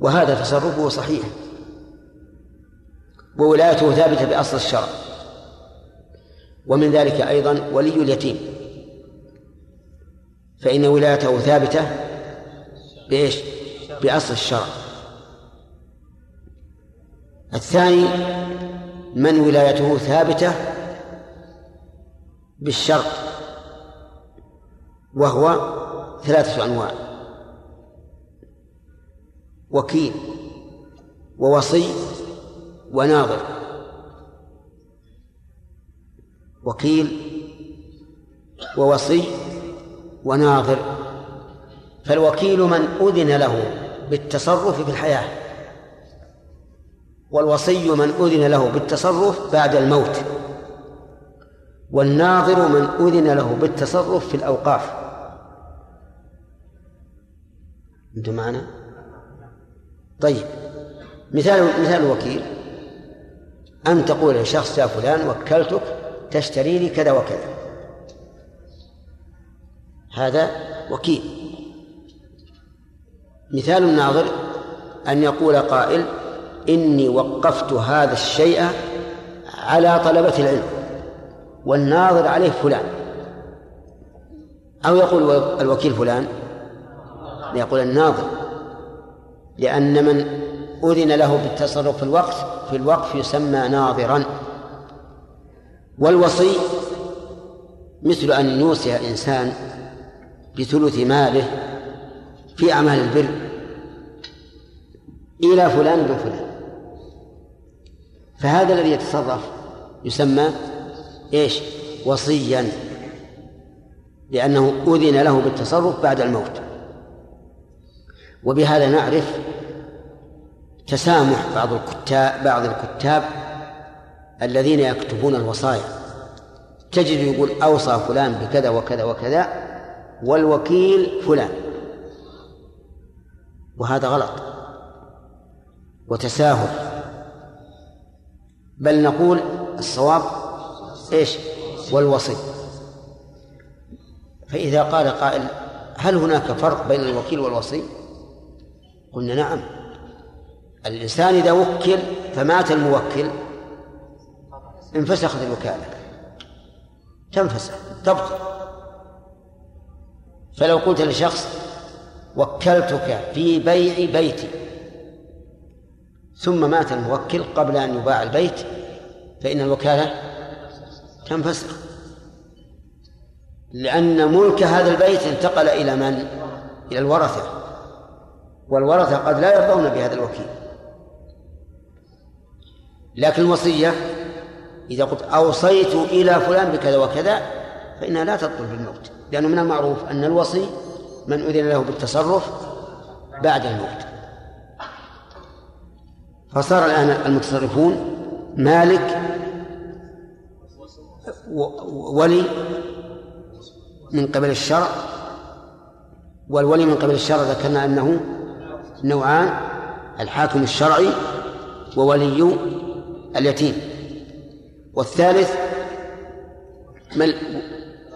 وهذا تصرفه صحيح. وولايته ثابتة بأصل الشرع. ومن ذلك أيضا ولي اليتيم. فإن ولايته ثابتة بإيش؟ بأصل الشرع. الثاني من ولايته ثابتة بالشرط وهو ثلاثة أنواع. وكيل ووصي وناظر. وكيل ووصي وناظر. فالوكيل من أذن له بالتصرف في الحياة والوصي من أذن له بالتصرف بعد الموت والناظر من أذن له بالتصرف في الأوقاف. أنتم معنا؟ طيب مثال مثال الوكيل. أن تقول لشخص يا فلان وكلتك تشتري لي كذا وكذا. هذا وكيل. مثال الناظر أن يقول قائل إني وقفت هذا الشيء على طلبة العلم والناظر عليه فلان. أو يقول الوكيل فلان يقول الناظر لأن من أذن له بالتصرف في الوقت في الوقف يسمى ناظرا. والوصي مثل أن يوصي إنسان بثلث ماله في أعمال البر إلى فلان بن فلان. فهذا الذي يتصرف يسمى إيش؟ وصيا لأنه أذن له بالتصرف بعد الموت. وبهذا نعرف تسامح بعض الكتاب بعض الكتاب الذين يكتبون الوصايا. تجد يقول أوصى فلان بكذا وكذا وكذا والوكيل فلان. وهذا غلط. وتساهل. بل نقول الصواب إيش؟ والوصي. فإذا قال قائل هل هناك فرق بين الوكيل والوصي؟ قلنا نعم. الإنسان إذا وكل فمات الموكل انفسخت الوكالة. تنفسخ تبطل. فلو قلت لشخص وكلتك في بيع بيتي ثم مات الموكل قبل أن يباع البيت فإن الوكالة تنفسخ. لأن ملك هذا البيت انتقل إلى من؟ إلى الورثة. والورثة قد لا يرضون بهذا الوكيل. لكن الوصية إذا قلت أوصيت إلى فلان بكذا وكذا فإنها لا تبطل بالموت لأنه من المعروف أن الوصي من أذن له بالتصرف بعد الموت. فصار الآن المتصرفون مالك ولي من قبل الشرع والولي من قبل الشرع ذكرنا أنه نوعان الحاكم الشرعي وولي اليتيم. والثالث من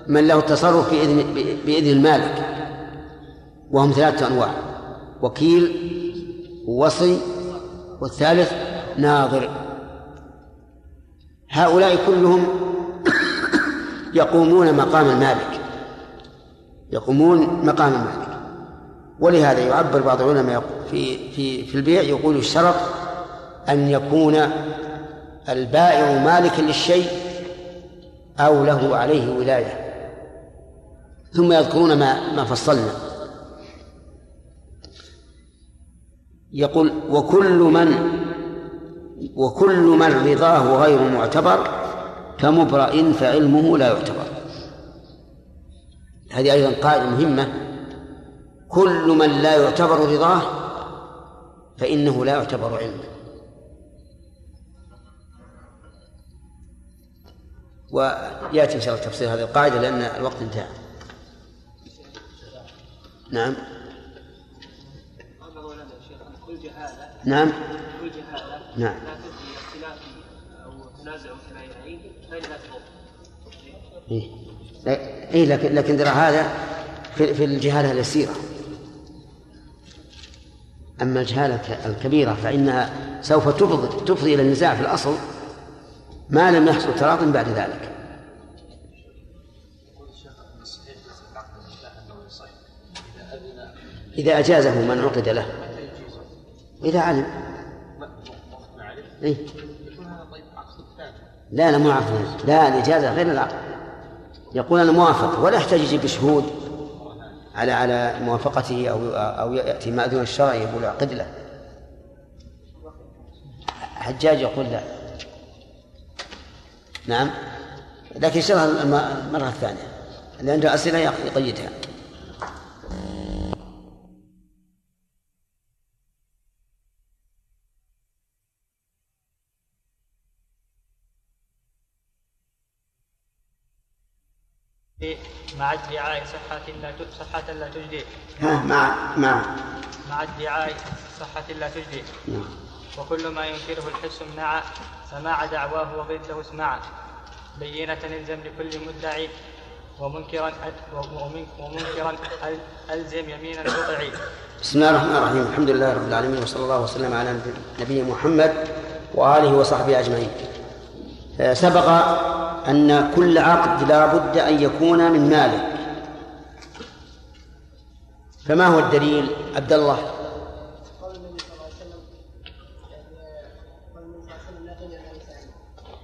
من له التصرف بإذن بإذن المالك وهم ثلاثة أنواع وكيل ووصي والثالث ناظر. هؤلاء كلهم يقومون مقام المالك يقومون مقام المالك. ولهذا يعبر بعض العلماء في في في البيع يقول الشرط أن يكون البائع مالكا للشيء أو له عليه ولاية. ثم يذكرون ما ما فصلنا. يقول وكل من وكل من رضاه غير معتبر كمبرأ فعلمه لا يعتبر. هذه أيضا قاعدة مهمة. كل من لا يعتبر رضاه فإنه لا يعتبر علما. ويأتي إن شاء الله تفصيل هذه القاعدة لأن الوقت انتهى. نعم. نعم. كل جهالة نعم. لا إلى اختلاف أو تنازع تضر إيه. لا- إيه لكن لكن ترى هذا في في الجهالة اليسيرة. أما الجهالة الكبيرة فإنها سوف تفضي تفضي إلى النزاع في الأصل. ما لم يحصل تراض بعد ذلك. إذا أجازه من عقد له. إذا علم. إيه؟ لا لا مو عقد. لا الإجازة غير العقد. يقول أنا موافق ولا يحتاج يجيب بشهود على على موافقته أو أو يأتي مأذون الشرع يقول أعقد له. حجاج يقول لا. نعم. لكن الم- المرة الثانية. اللي عنده أسئلة يقيدها. مع ادعاء صحة لا صحة لا تجدي. ها مع مع. مع ادعاء صحة لا تجدي. نعم. وكل ما ينكره الحس امنع سماع دعواه وضده اسمع بينة الزم لكل مدعي ومنكرا ومنكرا ألزم يمينا تطعي بسم الله الرحمن الرحيم. الحمد لله رب العالمين وصلى الله وسلم على نبينا محمد وآله وصحبه أجمعين. آه، سبق أن كل عقد لا بد أن يكون من مالك. فما هو الدليل؟ عبد الله.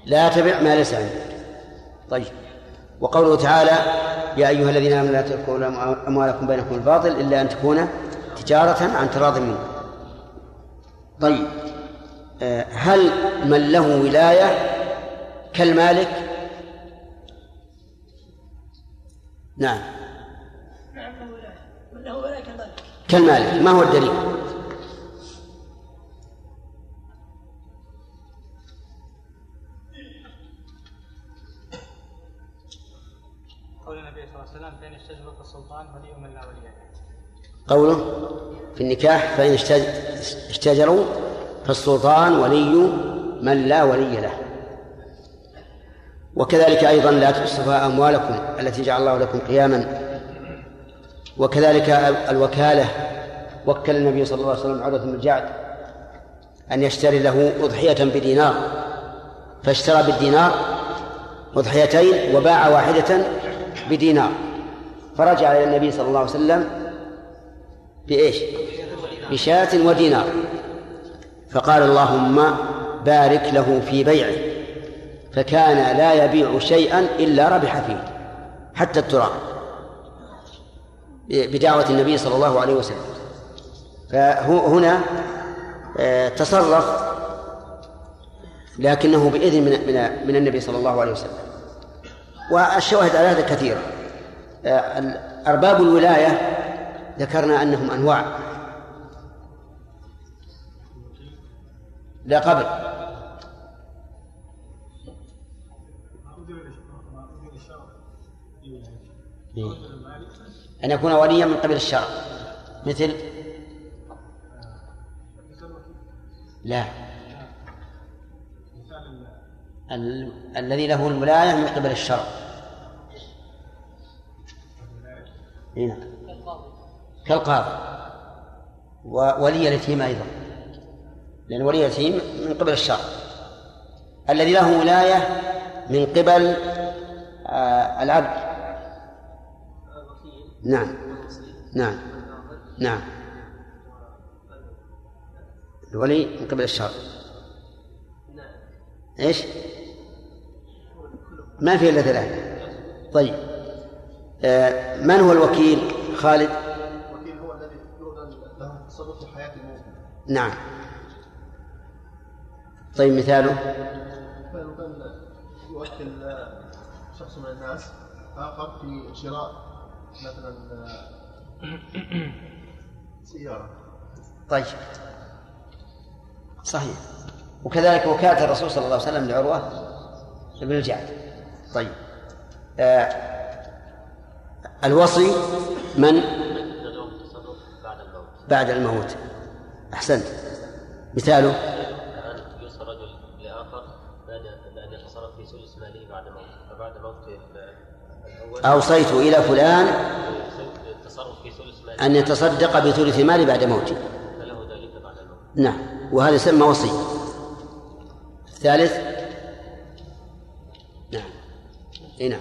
لا تبع ما ليس عندك. طيب. وقوله تعالى يا أيها الذين آمنوا لا تأكلوا أموالكم بينكم الباطل إلا أن تكون تجارة عن تراض منكم. طيب. آه، هل من له ولاية كالمالك؟ نعم. نعم له ولاية. من له ولاية كذلك كالمالك. ما هو الدليل؟ قوله في النكاح فإن اشتج- اشتجروا فالسلطان ولي من لا ولي له. وكذلك أيضا لا تؤسفوا أموالكم التي جعل الله لكم قياما. وكذلك الوكالة. وكل النبي صلى الله عليه وسلم عروة بن الجعد أن يشتري له أضحية بدينار. فاشترى بالدينار أضحيتين وباع واحدة بدينار. فرجع إلى النبي صلى الله عليه وسلم بإيش؟ بشاة ودينار. فقال اللهم بارك له في بيعه فكان لا يبيع شيئا إلا ربح فيه حتى التراب بدعوة النبي صلى الله عليه وسلم. فهنا آه، تصرف لكنه بإذن من من من النبي صلى الله عليه وسلم. والشواهد على هذا كثيرة آه، أرباب الولاية ذكرنا أنهم أنواع. لا قبل. إيه. أن يكون وليا من قبل الشرع. مثل؟ لا. ال... الذي له الولاية من قبل الشرع. هنا كالقاضي. وولي اليتيم أيضا. لأن ولي اليتيم من قبل الشرع الذي له ولاية من قبل آه العبد. نعم. نعم. نعم. الولي من قبل الشر. إيش؟ ما في إلا ثلاثة طيب. آه من هو الوكيل؟ خالد؟ الوكيل هو الذي يؤذن له التصرف في حياة الموت نعم. طيب مثاله؟ فلو كان يوكل شخص من الناس آخر في شراء مثلا سيارة. طيب. صحيح. وكذلك وكالة الرسول صلى الله عليه وسلم لعروة بن الجعد. طيب. آه الوصي من؟ بعد الموت. بعد الموت. أحسنت. مثاله؟ كان يوصى رجل لاخر بعد بان يتصرف في سدس ماله بعد موته فبعد موت الأول أوصيت إلى فلان أن يتصدق بثلث مالي بعد موتي. فله ذلك بعد الموت نعم. وهذا يسمى وصي. الثالث؟ نعم. إي نعم.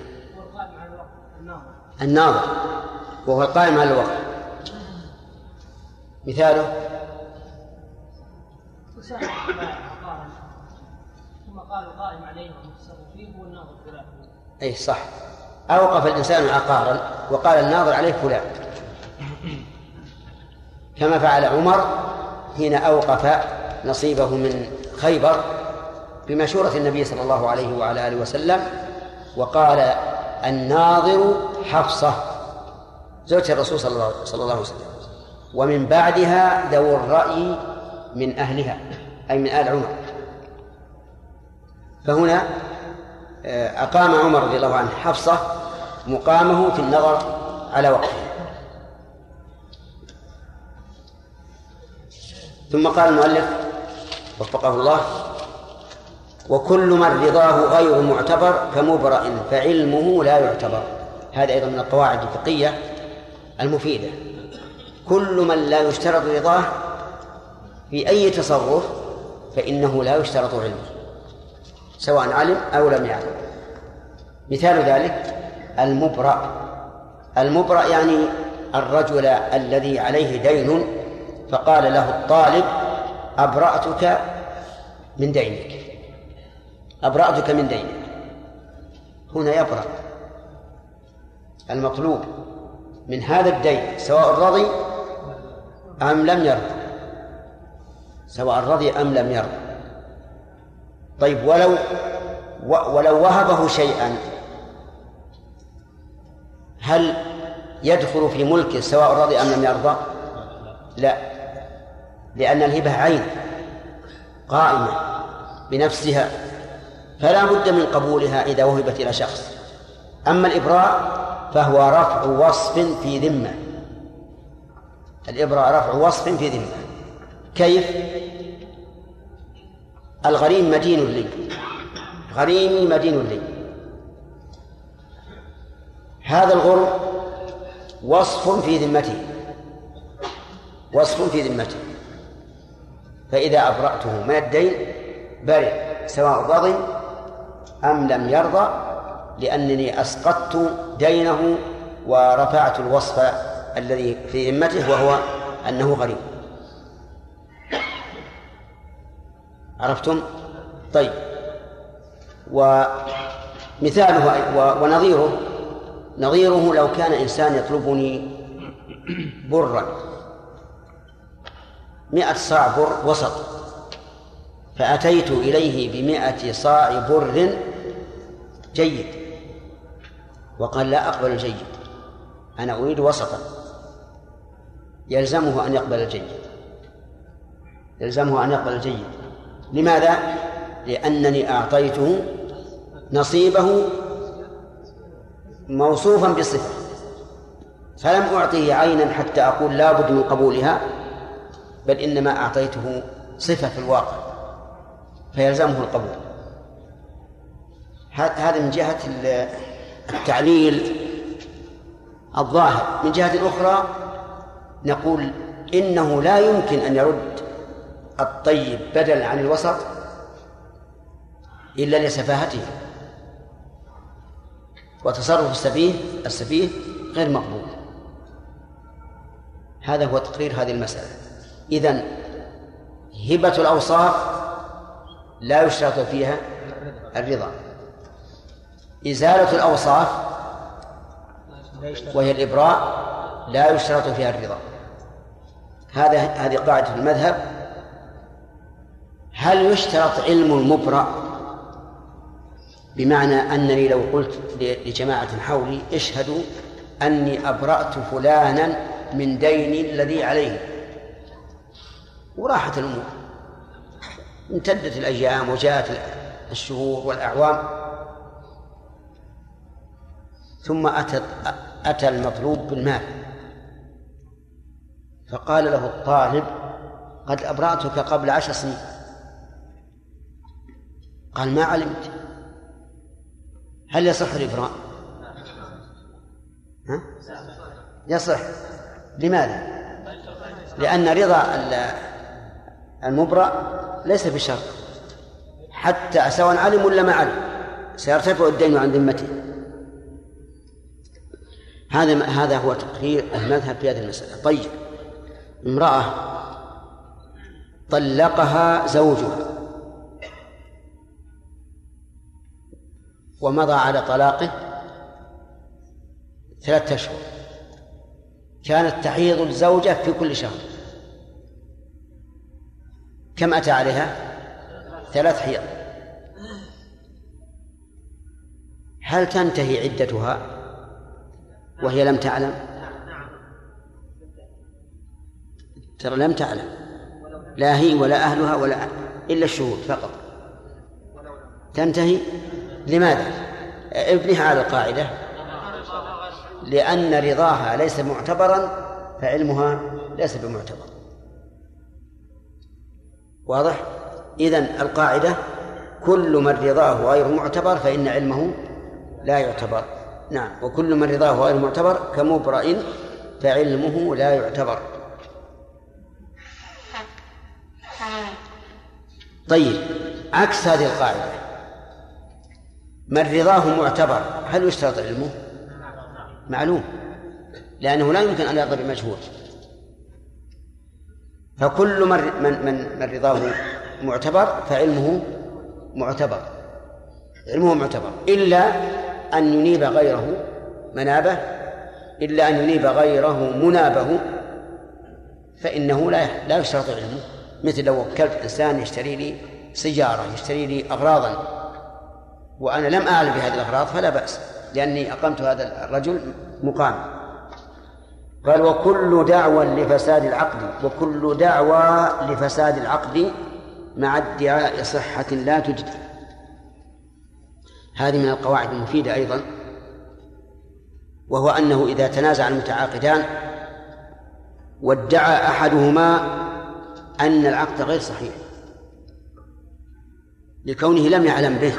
الناظر. وهو القائم على الوقت. مثاله؟ ثم القائم فلان. أي صح. أوقف الإنسان عقارا وقال الناظر عليه فلان. كما فعل عمر حين أوقف نصيبه من خيبر بمشورة النبي صلى الله عليه وعلى آله وسلم وقال الناظر حفصة. زوجة الرسول صلى الله عليه وسلم. ومن بعدها ذو الرأي من أهلها أي من آل عمر. فهنا آه، أقام عمر رضي الله عنه حفصة مقامه في النظر على وقته. ثم قال المؤلف وفقه الله وكل من رضاه غير معتبر كمبرأ فعلمه لا يعتبر. هذا أيضا من القواعد الفقهية المفيدة. كل من لا يشترط رضاه في أي تصرف فإنه لا يشترط علمه سواء علم أو لم يعلم. مثال ذلك المبرأ. المبرأ يعني الرجل الذي عليه دين فقال له الطالب أبرأتك من دينك. أبرأتك من دينك. هنا يبرأ. المطلوب من هذا الدين سواء رضي أم لم يرضى سواء رضي أم لم يرضى طيب ولو ولو وهبه شيئا هل يدخل في ملكه سواء رضي أم لم يرضى؟ لا لأن الهبة عين قائمة بنفسها فلا بد من قبولها إذا وهبت إلى شخص. أما الإبراء فهو رفع وصف في ذمة. الإبراء رفع وصف في ذمة. كيف؟ الغريم مدين لي غريمي مدين لي هذا الغرم وصف في ذمته. وصف في ذمته. فإذا أبرأته من الدين برئ سواء رضي أم لم يرضى لأنني أسقطت دينه ورفعت الوصف الذي في ذمته وهو أنه غريب عرفتم؟ طيب. ومثاله ونظيره نظيره لو كان إنسان يطلبني برا. مئة صاع بر وسط. فأتيت إليه بمئة صاع بر جيد. وقال لا أقبل الجيد. أنا أريد وسطا. يلزمه أن يقبل الجيد. يلزمه أن يقبل الجيد. لماذا؟ لأنني أعطيته نصيبه موصوفا بصفة فلم أعطيه عينا حتى أقول لا بد من قبولها بل إنما أعطيته صفة في الواقع فيلزمه القبول. هذا من جهة التعليل الظاهر. من جهة أخرى نقول إنه لا يمكن أن يرد الطيب بدلا عن الوسط إلا لسفاهته. وتصرف السفيه السفيه غير مقبول. هذا هو تقرير هذه المسألة. إذن هبة الأوصاف لا يشترط فيها الرضا. إزالة الأوصاف وهي الإبراء لا يشترط فيها الرضا. هذا هذه قاعدة المذهب. هل يشترط علم المبرأ؟ بمعنى أنني لو قلت لجماعة حولي اشهدوا أني أبرأت فلانا من ديني الذي عليه. وراحت الأمور. امتدت الأيام وجاءت الشهور والأعوام. ثم أتى أتى المطلوب بالمال. فقال له الطالب قد أبرأتك قبل عشر سنين. قال ما علمت هل يصح الإبراء؟ ها؟ يصح لماذا؟ لأن رضا المبرأ ليس بشرط حتى سواء علم ولا ما علم سيرتفع الدين عن ذمته هذا هذا هو تقرير المذهب في هذه المسألة طيب امرأة طلقها زوجها ومضى على طلاقه ثلاثة أشهر. كانت تحيض الزوجة في كل شهر. كم أتى عليها؟ ثلاث حيض. هل تنتهي عدتها وهي لم تعلم؟ ترى لم تعلم. لا هي ولا أهلها ولا إلا الشهود فقط. تنتهي؟ لماذا؟ ابنها على القاعدة. لأن رضاها ليس معتبرا فعلمها ليس بمعتبر. واضح؟ إذن القاعدة كل من رضاه غير معتبر فإن علمه لا يعتبر. نعم وكل من رضاه غير معتبر كمبرأ فعلمه لا يعتبر. طيب عكس هذه القاعدة. من رضاه معتبر هل يشترط علمه؟ معلوم لأنه لا يمكن أن يرضى بمجهول فكل من من من, من رضاه معتبر فعلمه معتبر علمه معتبر إلا أن ينيب غيره منابه إلا أن ينيب غيره منابه فإنه لا لا يشترط علمه مثل لو وكلت إنسان يشتري لي سيارة يشتري لي أغراضا وأنا لم أعلم بهذه الأغراض فلا بأس لأني أقمت هذا الرجل مقام. قال وكل دعوى لفساد العقد وكل دعوى لفساد العقد مع ادعاء صحة لا تجدي هذه من القواعد المفيدة أيضا وهو أنه إذا تنازع المتعاقدان وادعى أحدهما أن العقد غير صحيح لكونه لم يعلم به.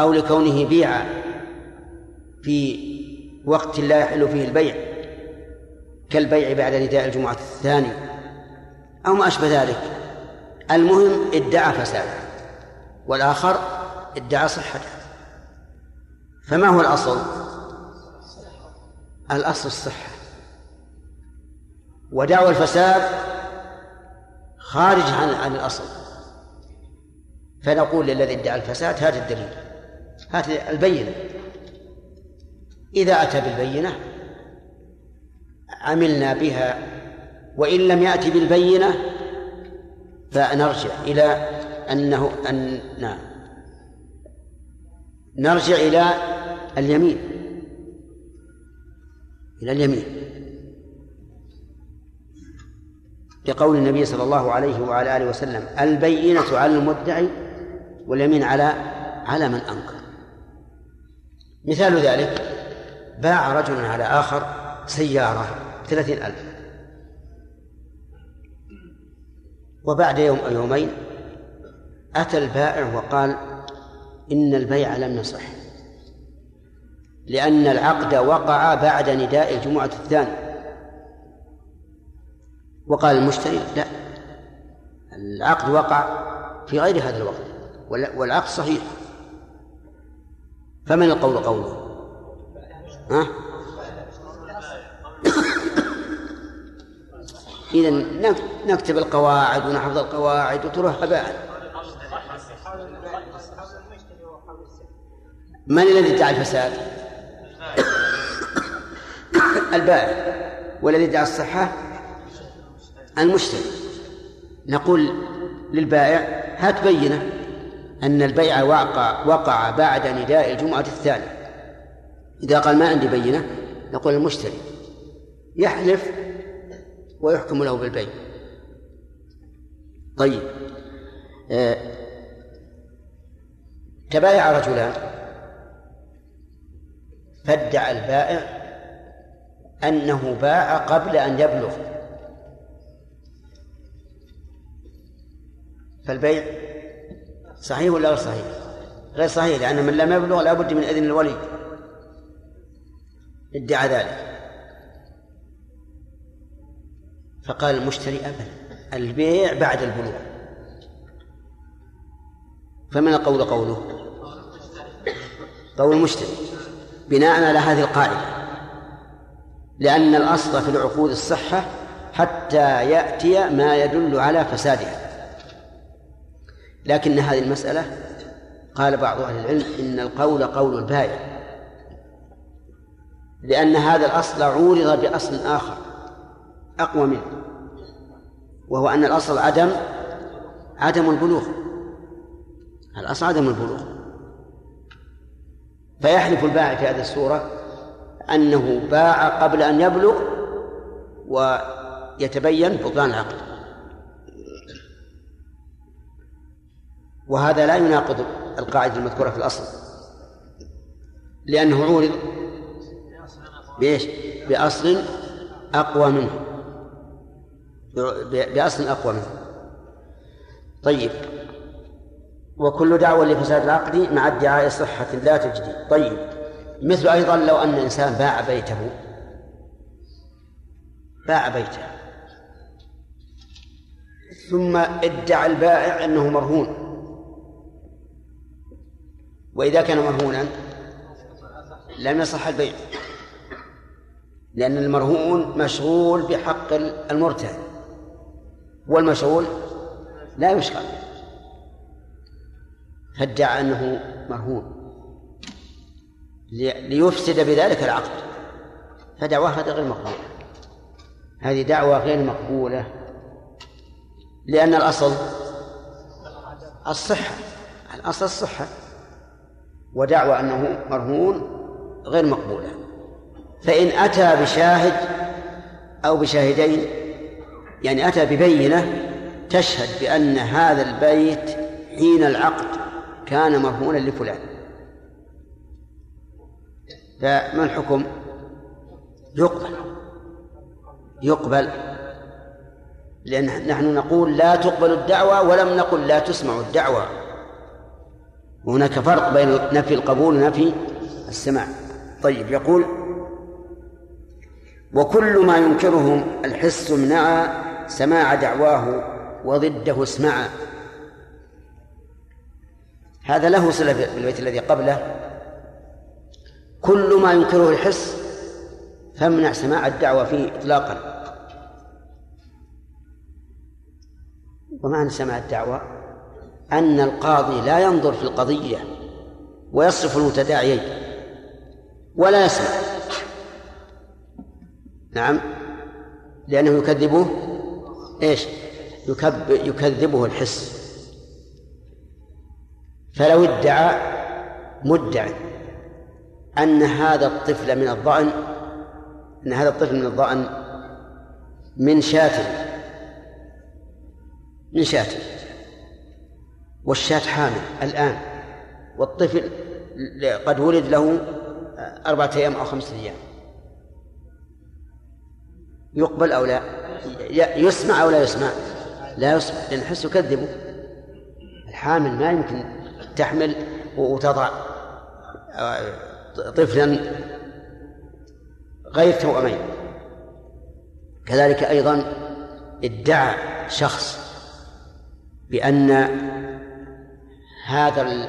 أو لكونه بيع في وقت لا يحل فيه البيع كالبيع بعد نداء الجمعة الثاني أو ما أشبه ذلك. المهم ادعى فسادا والآخر ادعى صحته فما هو الأصل؟ الأصل الصحة. ودعوى الفساد خارج عن عن الأصل. فنقول للذي ادعى الفساد هات الدليل. هات البينة. إذا أتى بالبينة عملنا بها وإن لم يأتي بالبينة فنرجع إلى أنه أن نعم. نرجع إلى اليمين. إلى اليمين. لقول النبي صلى الله عليه وعلى آله وسلم البينة على المدعي واليمين على على من أنكر. مثال ذلك باع رجل على آخر سيارة ثلاثين ألف. وبعد يوم أو يومين أتى البائع وقال إن البيع لم يصح لأن العقد وقع بعد نداء الجمعة الثاني وقال المشتري لا العقد وقع في غير هذا الوقت والعقد صحيح. فمن القول قوله. ها؟ إذا نكتب القواعد ونحفظ القواعد وتروح هباء من الذي ادعى الفساد؟ البائع والذي ادعى الصحة؟ المشتري نقول للبائع هات بينة. أن البيع وقع وقع بعد نداء الجمعة الثانية. إذا قال ما عندي بينة نقول المشتري يحلف ويحكم له بالبيع. طيب آه تبايع رجلان. فادعى البائع أنه باع قبل أن يبلغ. فالبيع صحيح ولا غير صحيح؟ غير صحيح لأن من لم يبلغ لابد من إذن الولي ادعى ذلك. فقال المشتري أبدا البيع بعد البلوغ. فمن القول قوله؟ قول المشتري. بناء على هذه القاعدة. لأن الأصل في العقود الصحة حتى يأتي ما يدل على فسادها. لكن هذه المسألة قال بعض أهل العلم إن القول قول البائع لأن هذا الأصل عورض بأصل آخر أقوى منه وهو أن الأصل عدم عدم البلوغ الأصل عدم البلوغ. فيحلف البائع في هذه الصورة أنه باع قبل أن يبلغ ويتبين بطلان العقد. وهذا لا يناقض القاعدة المذكورة في الأصل. لأنه عورض بإيش؟ بأصل أقوى منه. بأصل أقوى منه. طيب. وكل دعوة لفساد العقد مع ادعاء صحة لا تجدي. طيب. مثل أيضا لو أن إنسان باع بيته. باع بيته. ثم ادعى البائع أنه مرهون. وإذا كان مرهونا لم يصح البيع لأن المرهون مشغول بحق المرتهن والمشغول لا يشغل فادعى أنه مرهون ليفسد بذلك العقد فدعواه هذا غير مقبولة هذه دعوة غير مقبولة لأن الأصل الصحة الأصل الصحة. ودعوى أنه مرهون غير مقبولة فإن أتى بشاهد أو بشاهدين يعني أتى ببينة تشهد بأن هذا البيت حين العقد كان مرهونا لفلان. فما الحكم؟ يقبل. يقبل. لأن نحن نقول لا تقبل الدعوة ولم نقل لا تسمع الدعوة. وهناك فرق بين نفي القبول ونفي السماع. طيب يقول وكل ما ينكره الحس منع سماع دعواه وضده اسمع. هذا له صلة بالبيت الذي قبله. كل ما ينكره الحس فامنع سماع الدعوة فيه إطلاقا. ومعنى سماع الدعوة؟ أن القاضي لا ينظر في القضية ويصرف المتداعيين ولا يسمع. نعم. لأنه يكذبه إيش؟ يكب يكذبه الحس. فلو ادعى مدعي أن هذا الطفل من الضأن أن هذا الطفل من الضأن من شاة من شاة والشاة حامل الآن والطفل قد ولد له أربعة أيام أو خمسة أيام. يقبل أو لا؟ يسمع أو لا يسمع؟ لا يسمع لأن الحس يكذبه. الحامل ما يمكن تحمل وتضع طفلا غير توأمين. كذلك أيضا ادعى شخص بأن هذا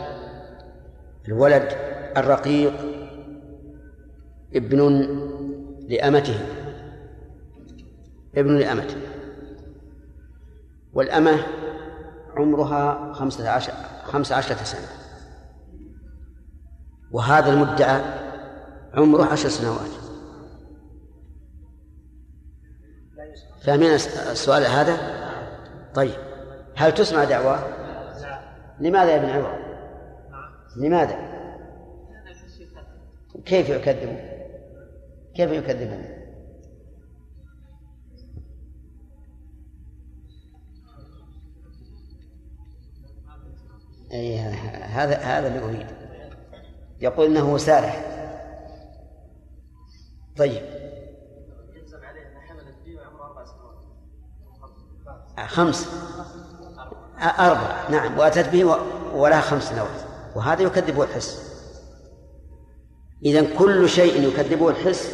الولد الرقيق ابن لأمته. ابن لأمته. والأمة عمرها خمسة عشر خمسة عشرة سنة. وهذا المدعى عمره عشر سنوات. فاهمين السؤال هذا؟ طيب. هل تسمع دعوة؟ لماذا يا ابن عوض؟ لماذا؟ كيف يكذب؟ كيف يكذبون؟ أي هذا هذا اللي أريد يقول إنه سارح طيب خمس أربع نعم وأتت به ولها خمس سنوات وهذا يكذبه الحس. إذا كل شيء يكذبه الحس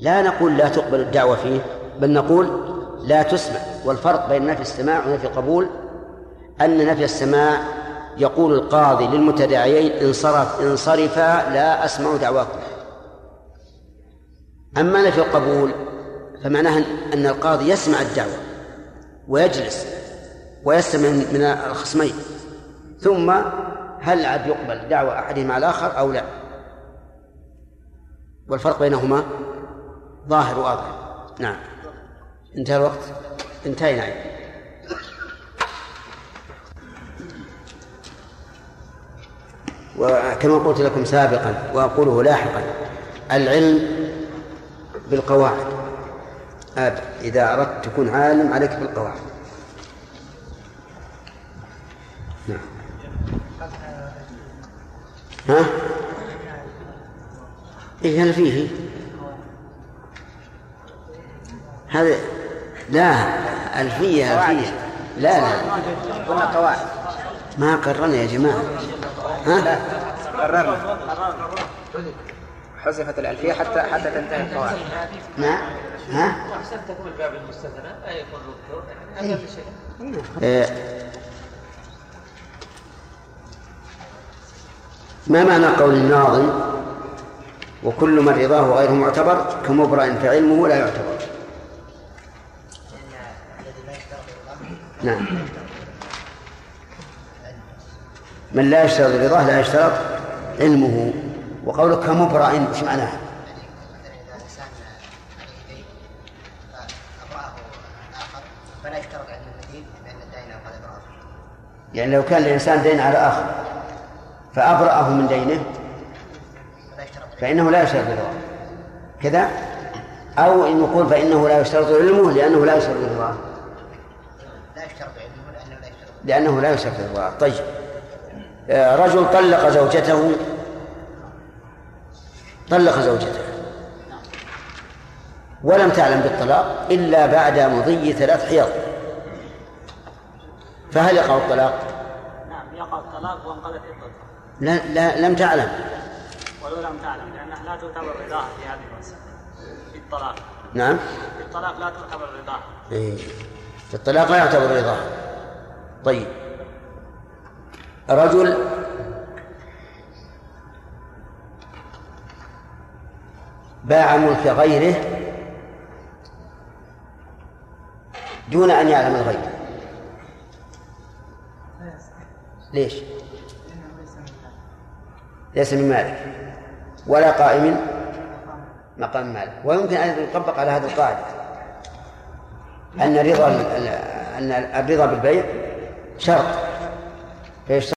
لا نقول لا تقبل الدعوة فيه بل نقول لا تسمع. والفرق بين نفي السماع ونفي القبول أن نفي السماع يقول القاضي للمتداعيين انصرف انصرفا لا أسمع دعواكم. أما نفي القبول فمعناه أن القاضي يسمع الدعوة ويجلس. ويستمع من الخصمين. ثم هل عاد يقبل دعوة أحدهما على الآخر أو لا؟ والفرق بينهما ظاهر واضح نعم. انتهى الوقت؟ انتهينا. وكما قلت لكم سابقا وأقوله لاحقا العلم بالقواعد. أب إذا أردت تكون عالم عليك بالقواعد. ها؟ إيه هل فيه؟ هذا لا ألفية ألفية. لا لا. قلنا قواعد. ما قررنا يا جماعة. ها؟ قررنا. حذفت الألفية حتى حتى تنتهي القواعد. نعم ها؟ تكون الباب المستثنى أي يكون شيء ما معنى قول الناظم وكل من رضاه غير معتبر كمبرأ فعلمه لا يعتبر؟ نعم. من لا يشترط رضاه لا يشترط علمه وقولك كمبرأ إيش معناه؟ فلا يشترط علم المدين بأن الدين قد أبرأه يعني لو كان الإنسان دين على آخر. فأبرأه من دينه فإنه لا يشترط رضاه كذا؟ أو إن نقول فإنه لا يشترط علمه لأنه لا يشترط رضاه لا يشترط علمه لأنه لا يشترط رضاه طيب. آه، رجل طلق زوجته. طلق زوجته. ولم تعلم بالطلاق إلا بعد مضي ثلاث حيض. فهل يقع الطلاق؟ نعم يقع الطلاق عدته لا, لا لم تعلم. ولو لم تعلم لأنها لا تعتبر رضاها في هذه المسألة في الطلاق. نعم. في الطلاق لا تعتبر رضاها. إيه. في الطلاق لا يعتبر رضاه طيب. رجل باع ملك غيره دون أن يعلم الغير ليش؟ ليس من مالك ولا قائم مقام مالك. ويمكن أن يطبق على هذه القاعدة أن رضا أن الرضا بالبيع شرط فيشترط